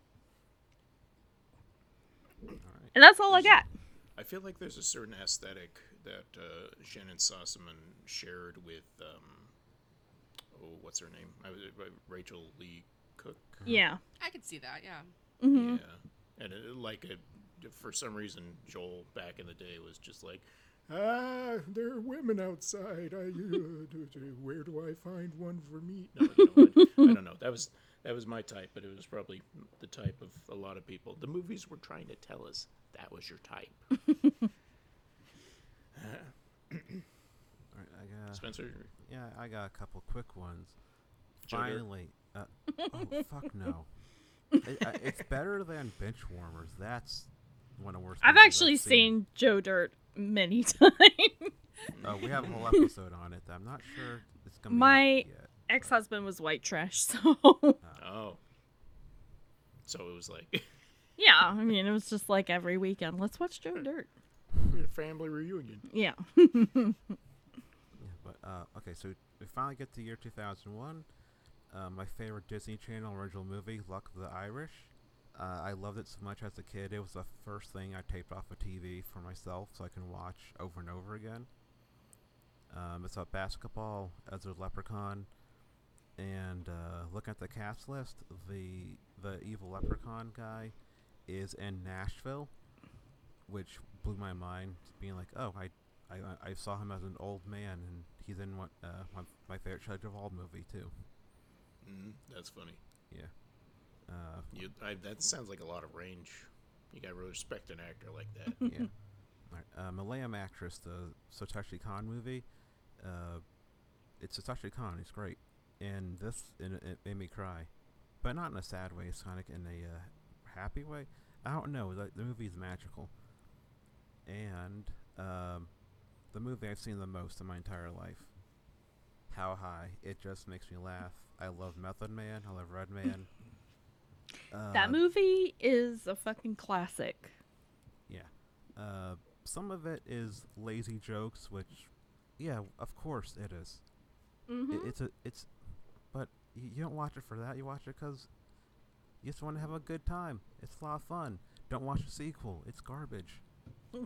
And that's all I got. I feel like there's a certain aesthetic that uh, Shannon Sossamon shared with, um, oh, what's her name? I was, uh, Rachael Leigh Cook. Yeah. I could see that. Yeah. hmm Yeah, and it, like it, for some reason, Joel back in the day was just like, ah, there are women outside. I, uh, do- do- where do I find one for me? No, no, I, I don't know. That was that was my type, but it was probably the type of a lot of people. The movies were trying to tell us that was your type. All right, I got Spencer, yeah, I got a couple quick ones. Joe Finally, uh, oh fuck no, it, uh, it's better than Benchwarmers. That's one of the worst. I've actually I've seen Joe Dirt many times. Uh, we have a whole episode on it. That I'm not sure it's gonna be My- out yet. Ex husband was white trash, so. oh, so it was like Yeah, I mean, it was just like every weekend. Let's watch Joe Dirt. a family reunion. Yeah. Yeah, but uh, okay, so we finally get to year 2001. Uh, my favorite Disney Channel original movie, Luck of the Irish. Uh, I loved it so much as a kid. It was the first thing I taped off a TV for myself so I can watch over and over again. Um, it's about basketball as a leprechaun, and uh, looking at the cast list, the the evil leprechaun guy is in Nashville, which blew my mind. Being like, oh, I I, I saw him as an old man, and he's in what uh, my, my favorite of all movie too. Mm, that's funny. Yeah. Uh, You, I, that sounds like a lot of range. You got to respect an actor like that. yeah. All right. Uh, Millennium Actress, the Satoshi Kon movie. Uh, it's Satoshi Kon. He's great. And this and it, made me cry, but not in a sad way. It's kind of in a uh, happy way. I don't know. The, the movie is magical, and um, the movie I've seen the most in my entire life. How high? It just makes me laugh. I love Method Man. I love Redman. Uh, that movie is a fucking classic. Yeah. Uh, some of it is lazy jokes, which, yeah, of course it is. Mm-hmm. It, it's a it's, but y- you don't watch it for that. You watch it because you just want to have a good time. It's a lot of fun. Don't watch the sequel. It's garbage.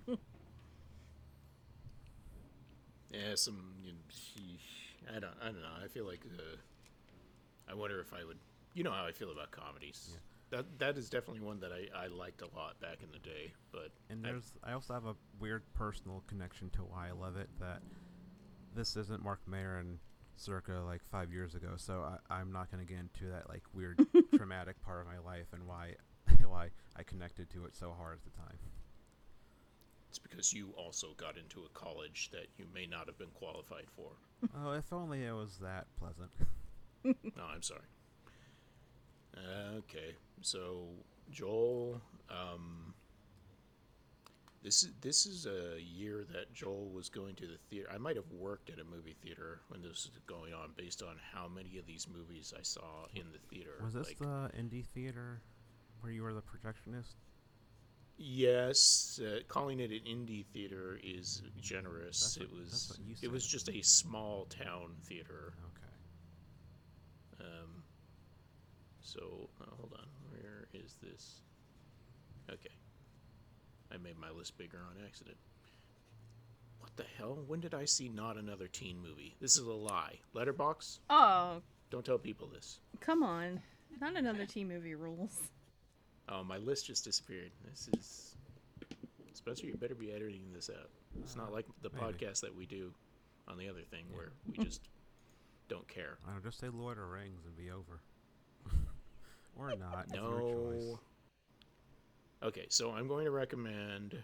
Yeah, some. You know, I don't. I don't know. I feel like. Uh, I wonder if I would. You know how I feel about comedies. Yeah. That that is definitely one that I, I liked a lot back in the day. But And I- there's I also have a weird personal connection to why I love it. That this isn't Marc Maron circa like five years ago, so I, I'm not going to get into that like weird traumatic part of my life and why why I connected to it so hard at the time. it's because you also got into a college that you may not have been qualified for. oh, if only it was that pleasant. No, I'm sorry. Uh, okay, so Joel, um, this is this is a year that Joel was going to the theater. I might have worked at a movie theater when this was going on, based on how many of these movies I saw in the theater. Was this like, the indie theater where you were the projectionist? Yes, uh, calling it an indie theater is generous. What- it was it was just a small town theater. Okay. Um, so uh, hold on, where is this? Okay, I made my list bigger on accident. What the hell? When did I see not another teen movie? This is a lie. Letterboxd. Oh, Don't tell people this. come on. Not another teen movie rules. Oh, my list just disappeared. This is Spencer. You better be editing this out. It's not like the maybe. podcast that we do on the other thing where we just don't care. I don't just say Lord of Rings and be over. or not. It's your choice. No. Okay, so I'm going to recommend.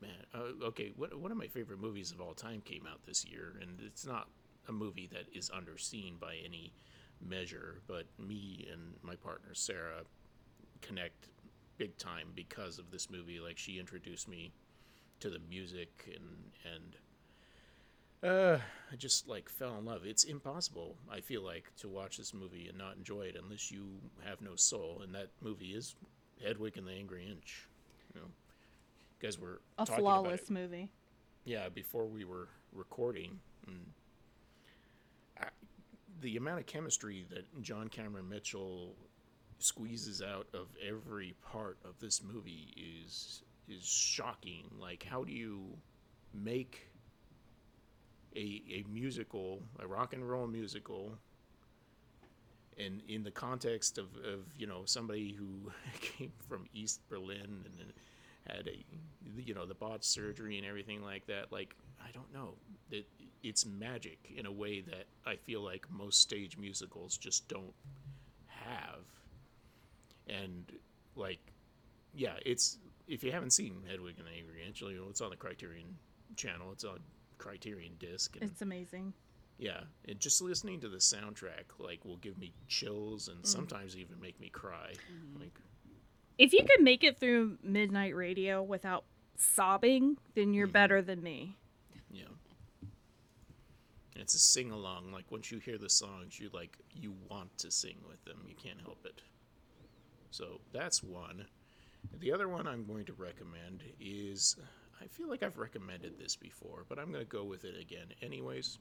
Man, uh, okay, what one of my favorite movies of all time came out this year, and it's not a movie that is underseen by any measure, but me and my partner Sarah connect big time because of this movie. Like she introduced me to the music and and uh, I just like fell in love. It's impossible, I feel like, to watch this movie and not enjoy it unless you have no soul. And that movie is Hedwig and the Angry Inch. You know, you guys were A flawless movie. Yeah, before we were recording, I, the amount of chemistry that John Cameron Mitchell squeezes out of every part of this movie is is shocking. Like, how do you make a a musical, a rock and roll musical, and in the context of, of you know somebody who came from East Berlin and had a you know the botched surgery and everything like that like i don't know it, it's magic in a way that i feel like most stage musicals just don't have and like yeah it's if you haven't seen hedwig and the angry inch you know it's on the criterion channel it's on criterion disc It's amazing. Yeah and just listening to the soundtrack like will give me chills and mm. sometimes even make me cry mm-hmm. like If you can make it through midnight radio without sobbing, then you're mm-hmm. better than me. Yeah. And it's a sing along. Like once you hear the songs, you like you want to sing with them. You can't help it. So that's one. The other one I'm going to recommend is I feel like I've recommended this before, but I'm going to go with it again anyways.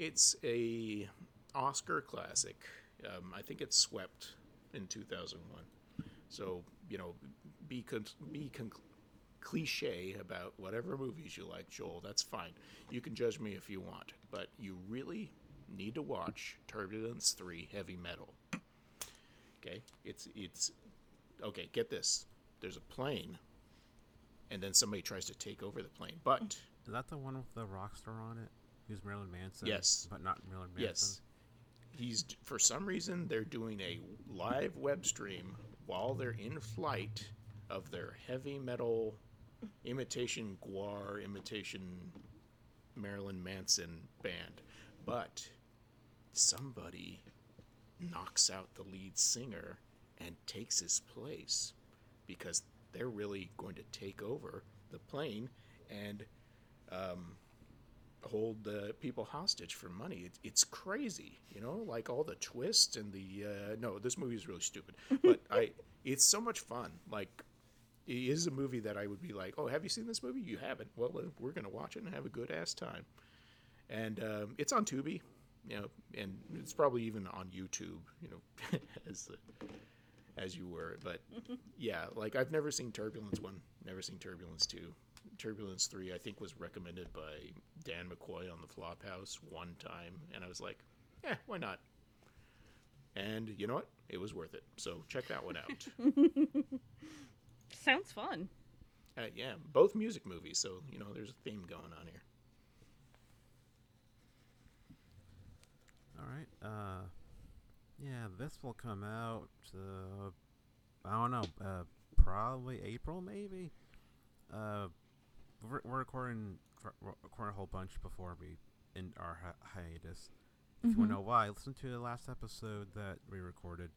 It's a Oscar classic. Um, I think it swept in 2001. So you know, be con- be con- cliche about whatever movies you like, Joel. That's fine. You can judge me if you want, but you really need to watch Turbulence Three: Heavy Metal. Okay, it's it's okay. Get this: there's a plane, and then somebody tries to take over the plane, but Is that the one with the rock star on it? Who's Marilyn Manson? Yes. But not Marilyn Manson? Yes. He's for some reason they're doing a live web stream while they're in flight of their heavy metal imitation GWAR imitation Marilyn Manson band. But somebody knocks out the lead singer and takes his place because they're really going to take over the plane and um, hold the people hostage for money. It's, it's crazy, you know, like all the twists and the uh, no, this movie is really stupid, but I it's so much fun. Like it is a movie that I would be like, oh, have you seen this movie? You haven't? Well, we're gonna watch it and have a good ass time. And um, it's on Tubi, you know, and it's probably even on YouTube, you know, as as you were. But yeah, like I've never seen Turbulence one, never seen Turbulence two. Turbulence three, I think, was recommended by Dan McCoy on the Flophouse one time, and I was like, yeah, why not? And you know what? It was worth it. So check that one out. Sounds fun. Uh, yeah, both music movies, so you know there's a theme going on here. All right. Uh, yeah, this will come out. Uh, I don't know. Uh, probably April, maybe. Uh, we're, we're recording we're recording a whole bunch before we end our hi- hiatus. If you want to know why, listen to the last episode that we recorded,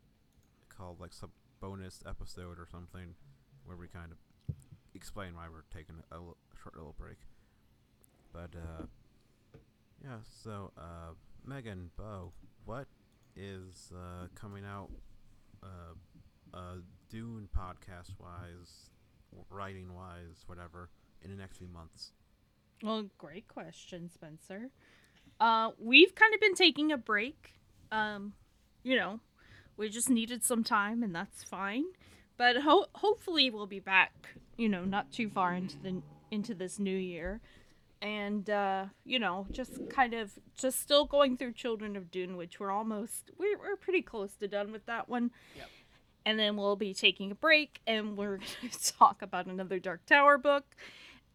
called like some bonus episode or something, where we kind of explain why we're taking a, l- short little break. But uh, yeah. So uh, Megan, Beau, what is uh, coming out, uh, uh, Dune podcast wise, writing wise, whatever, in the next few months? Well, great question, Spencer. Uh, we've kind of been taking a break. Um, you know, we just needed some time, and that's fine. But ho- hopefully, we'll be back. You know, not too far into the into this new year, and uh, you know, just kind of just still going through Children of Dune, which we're almost we're we're pretty close to done with that one. Yep. And then we'll be taking a break, and we're going to talk about another Dark Tower book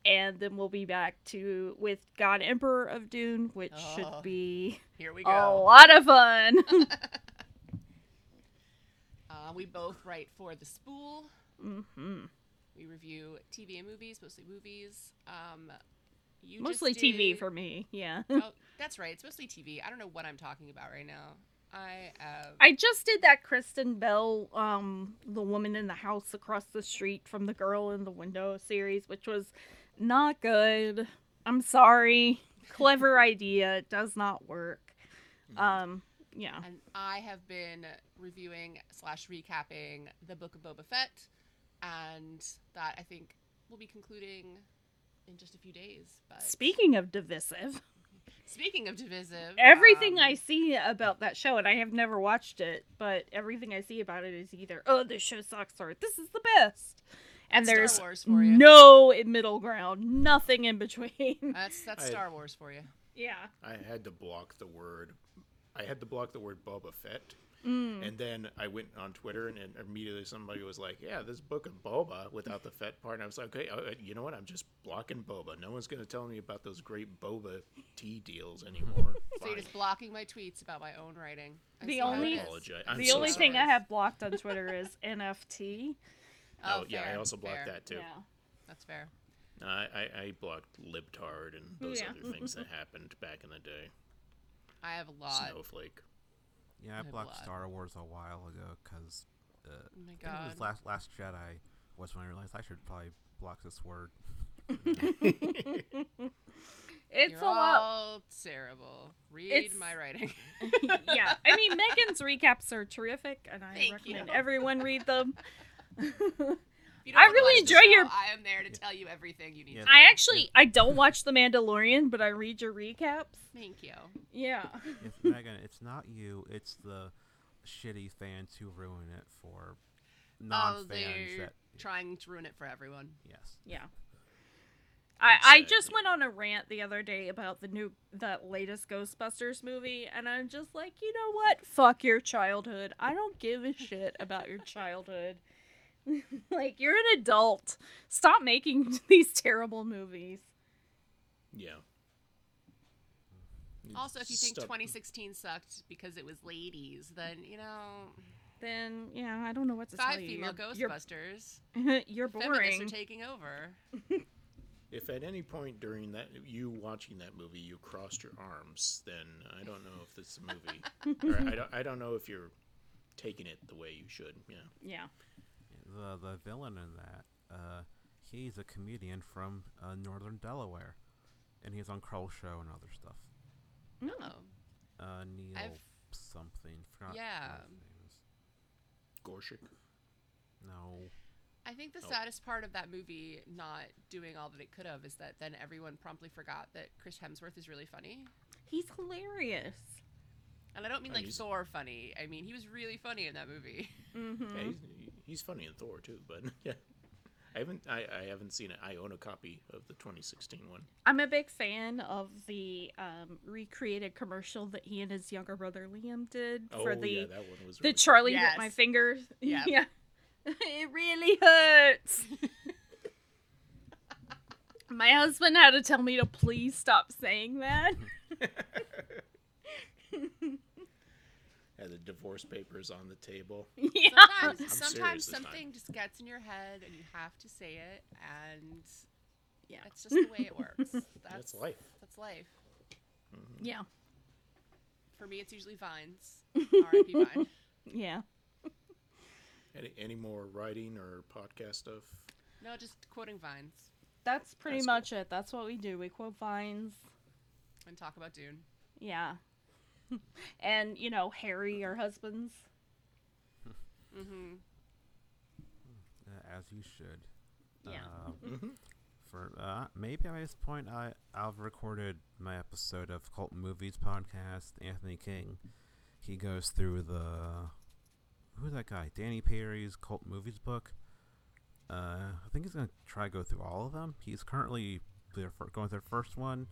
and then we'll be back to with God Emperor of Dune, which Oh, should be Here we go a lot of fun. Uh, we both write for the Spool. hmm We review TV and movies, mostly movies. Um, you Mostly TV for me, yeah. oh, that's right. It's mostly TV. I don't know what I'm talking about right now. I have. I just did that Kristen Bell, um, the woman in the house across the street from the girl in the window series, which was not good. I'm sorry. Clever idea. Does not work. Um, yeah. and I have been reviewing slash recapping the Book of Boba Fett, and that I think will be concluding in just a few days. But Speaking of divisive, speaking of divisive, everything um, I see about that show, and I have never watched it, but everything I see about it is either, oh, this show sucks, or this is the best. And Star there's Wars for you. no middle ground, nothing in between. that's that's I- Star Wars for you. yeah. I had to block the word. I had to block the word Boba Fett, Mm. and then I went on Twitter, and, and immediately somebody was like, "Yeah, this book of Boba without the Fett part." And I was like, "Okay, uh, you know what? I'm just blocking Boba. No one's going to tell me about those great Boba tea deals anymore." So you're just blocking my tweets about my own writing. I The see how it only- is. apologize. I'm the so only thing I have blocked on Twitter is NFT. Oh, yeah, I also blocked fair. that too. Yeah. That's fair. I, I, I blocked libtard and those Yeah. other things that happened back in the day. I have a lot. Snowflake. Yeah, I have a blocked. Star Wars a while ago because uh, Oh my I it was god. last Last Jedi was when I realized I should probably block this word. It's You're a lot. all terrible. Read It's- my writing. yeah, I mean Megan's recaps are terrific, and I Thank recommend you. everyone read them. If you I really enjoy show, your- I am there to tell you everything you need. Yeah. to I know. actually I don't watch The Mandalorian, but I read your recaps. Thank you. Yeah. It's, Megan, it's not you. It's the shitty fans who ruin it for Oh, non-fans. they're that trying to ruin it for everyone. yes. Yeah. I, I just went on a rant the other day about the new the latest Ghostbusters movie and I'm just like, you know what? Fuck your childhood. I don't give a shit about your childhood. like you're an adult. Stop making these terrible movies. Yeah. Also, if you think Stop- 2016 sucked because it was ladies, then you know Then yeah, I don't know what to five tell you. female You're, Ghostbusters. you're, you're Feminists are taking over. if at any point during that you watching that movie you crossed your arms, then I don't know if it's a movie. or I don't, I don't know if you're taking it the way you should. Yeah. Yeah. The the villain in that, uh, he's a comedian from uh, Northern Delaware, and he's on Kroll Show and other stuff. No. Uh, Neil I've- something. Forgot Yeah. what his name is. Gorshik. No. I think the Oh. saddest part of that movie not doing all that it could have is that then everyone promptly forgot that Chris Hemsworth is really funny. He's hilarious. And I don't mean Oh, like sore funny. I mean he was really funny in that movie. Mm-hmm. Yeah, he's, he's funny in Thor too, but yeah. I haven't I, I haven't seen it. I own a copy of the 2016 one. I'm a big fan of the um, recreated commercial that he and his younger brother Liam did Oh for the yeah, that one was the really Charlie Yes. bit my fingers. Yeah. yeah. it really hurts. my husband had to tell me to please stop saying that. Had the divorce papers on the table. yeah. Sometimes, I'm sometimes this time. something just gets in your head and you have to say it, and Yeah. that's just the way it works. That's, That's life. That's life. Mm-hmm. Yeah. For me, it's usually vines. R.I.P. Vine. Yeah. Any any more writing or podcast stuff? No, just quoting vines That's pretty That's cool. much it. That's what we do. We quote vines. and talk about Dune. Yeah. and, you know, Harry, our husbands. Mm-hmm. Uh, as you should. Yeah. Uh, Mhm. for uh, maybe at this point, I I've recorded my episode of Cult Movies podcast. Anthony King, he goes through the who's that guy? Danny Peary's Cult Movies book. Uh, I think he's gonna try to go through all of them. He's currently going through the first one.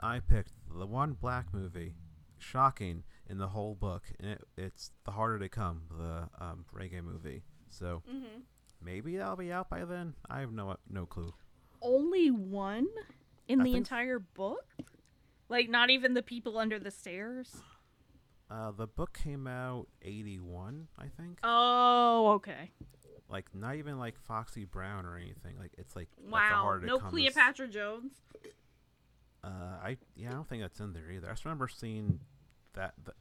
I picked the one black movie, shocking in the whole book, and it, it's The Harder to Come, the um, reggae movie. So Mm-hmm. maybe that'll be out by then. I have no no clue. Only one in I the entire book? Like, not even the people under the stairs? Uh, the book came out eighty-one, I think. Oh, okay. Like not even like Foxy Brown or anything. Like it's like Wow. No is- Cleopatra Jones? Uh, I yeah, I don't think that's in there either. I just remember seeing that. The,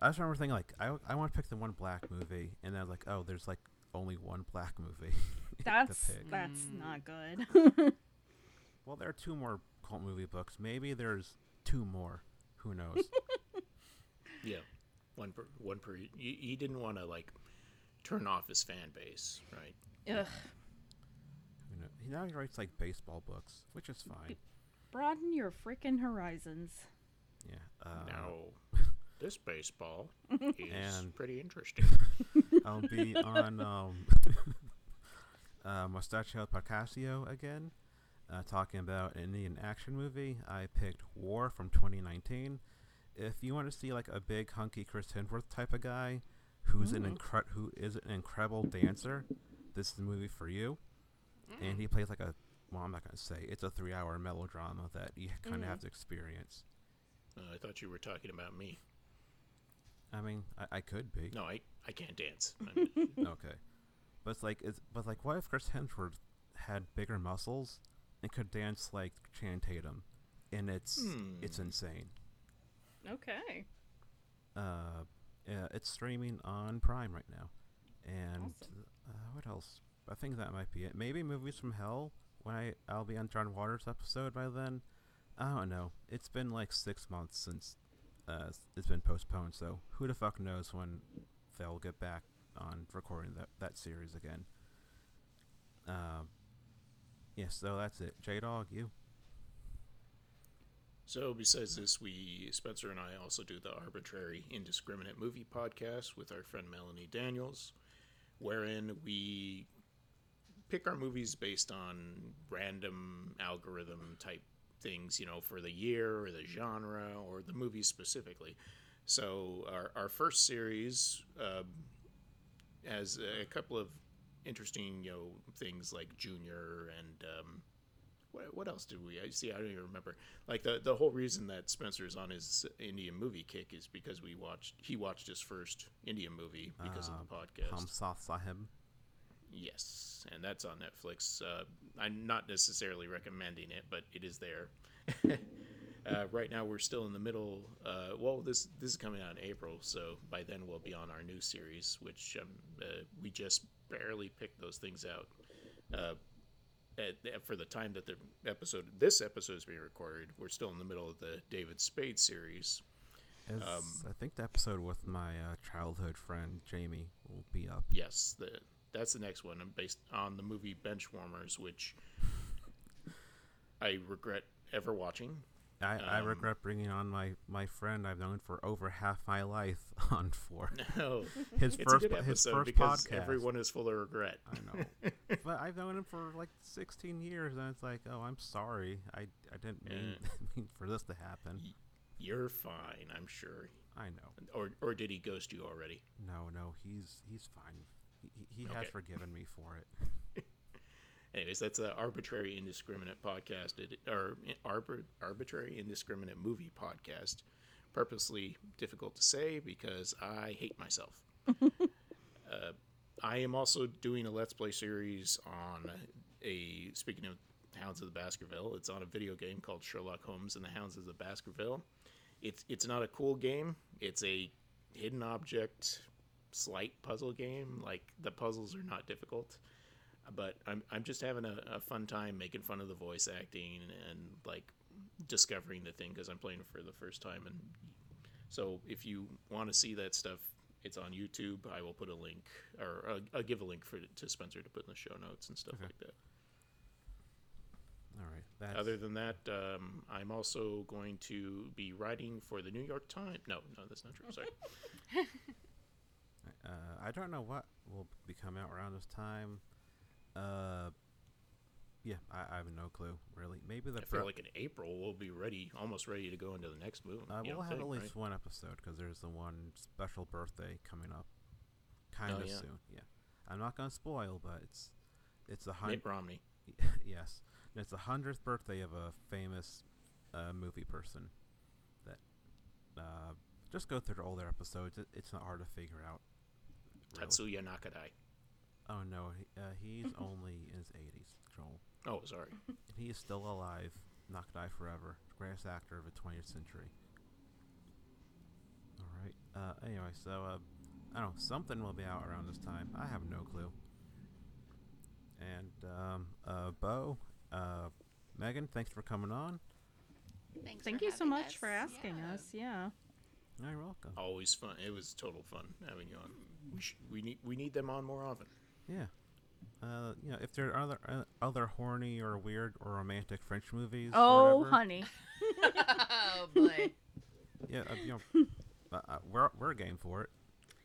I just remember thinking like I, I want to pick the one black movie, and then I was like, oh, there's like only one black movie. to That's pick. that's Mm. not good. Well, there are two more cult movie books. Maybe there's two more. Who knows? Yeah, one per one per. He, he didn't want to like turn off his fan base, right? Ugh. Who know? He now he writes like baseball books, which is fine. Broaden your freaking horizons. Yeah. Uh, now, this baseball is And- pretty interesting. I'll be on um, uh, Mustachio Picasso again, uh, talking about an Indian action movie. I picked War from 2019. If you want to see like a big hunky Chris Hemsworth type of guy, who's an Mm. incre- who is an incredible dancer, this is the movie for you. And he plays like a well, I'm not gonna say it's a three-hour melodrama that you kind of Mhm. have to experience. Uh, I thought you were talking about me. I mean, I, I could be. No, I I can't dance. Okay, but it's like it's but like what if Chris Hemsworth had bigger muscles and could dance like Channing Tatum, and it's it's Hmm. insane. Okay. Uh, yeah, it's streaming on Prime right now, and Awesome. uh, what else? I think that might be it. Maybe movies from hell. When I I'll be on John Waters episode by then. I don't know. It's been like six months since uh, it's been postponed, so who the fuck knows when they'll get back on recording that that series again. Um. Yeah, so that's it. J-Dawg, you. So, besides this, we, Spencer and I, also do the Arbitrary Indiscriminate Movie Podcast with our friend Melanie Daniels, wherein we pick our movies based on random algorithm type things, you know, for the year or the genre or the movie specifically. So, our, our first series um, has a couple of interesting, you know, things like Junior and. Um, what, what else did we? I see. I don't even remember. Like the the whole reason that Spencer's on his Indian movie kick is because we watched. He watched his first Indian movie because Uh, of the podcast. Hum Saath Sahib. Yes, and that's on Netflix. Uh, I'm not necessarily recommending it, but it is there. uh, right now, we're still in the middle. Uh, well, this this is coming out in April, so by then we'll be on our new series, which um, uh, we just barely picked those things out. Uh, at, for the time that the episode, this episode is being recorded, we're still in the middle of the David Spade series. Um, I think the episode with my uh, childhood friend Jamie will be up. Yes, the that's the next one. I'm based on the movie Benchwarmers, which I regret ever watching. I, I Um, regret bringing on my, my friend I've known for over half my life on for No, his first a good po- his first because podcast. everyone is full of regret. I know, but I've known him for like 16 years, and it's like, oh, I'm sorry, I, I didn't mean, mean for this to happen. You're fine, I'm sure. I know. Or or did he ghost you already? No, no, he's he's fine. He, he, he has forgiven me for it. Anyways, that's an arbitrary indiscriminate podcast, it, or arbor, arbitrary indiscriminate movie podcast. Purposely difficult to say because I hate myself. uh, I am also doing a Let's Play series on a. Speaking of Hounds of the Baskerville, it's on a video game called Sherlock Holmes and the Hounds of the Baskerville. It's it's not a cool game. It's a hidden object slight puzzle game. Like the puzzles are not difficult but I'm I'm just having a, a fun time making fun of the voice acting and like discovering the thing because I'm playing it for the first time. And so if you want to see that stuff, it's on YouTube. I will put a link or I'll, I'll give a link for to Spencer to put in the show notes and stuff Okay. like that. All right. That's, Other than that, um, I'm also going to be writing for the New York Times. No, no, that's not true. Sorry. uh, I don't know what will be coming out around this time. Uh, yeah, I, I have no clue really. Maybe the I feel like in April we'll be ready, almost ready to go into the next movie. uh, we'll have think, at right? least one episode because there's the one special birthday coming up, kind of Oh, yeah. soon. Yeah, I'm not gonna spoil, but it's it's a Mitt. Romney. yes, and it's the hundredth birthday of a famous uh, movie person. That uh, just go through all their episodes. It, it's not hard to figure out. Really. Tatsuya Nakadai. Oh no, uh, he's only in his 80s, Joel. Oh, sorry. And he is still alive, Nakadai forever. Greatest actor of the 20th century. All right. Uh, anyway, so uh, I don't know. Something will be out around this time. I have no clue. And um, uh, Beau, uh, Megan, thanks for coming on. Thanks Thank you so having much for asking Yeah. us. Yeah. You're welcome. Always fun. It was total fun having you on. We sh- we need we need them on more often. Yeah. Uh, you know, if there are other uh, other horny or weird or romantic French movies, Oh, whatever, honey. oh boy. yeah, uh, you know, uh, uh, we're we're game for it.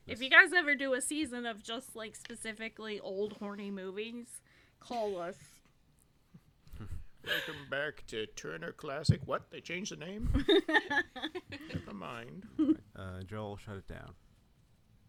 If you guys ever do a season of just like specifically old horny movies, call us. Welcome back to Turner Classic. What? They changed the name? Never mind. Uh, Joel, shut it down.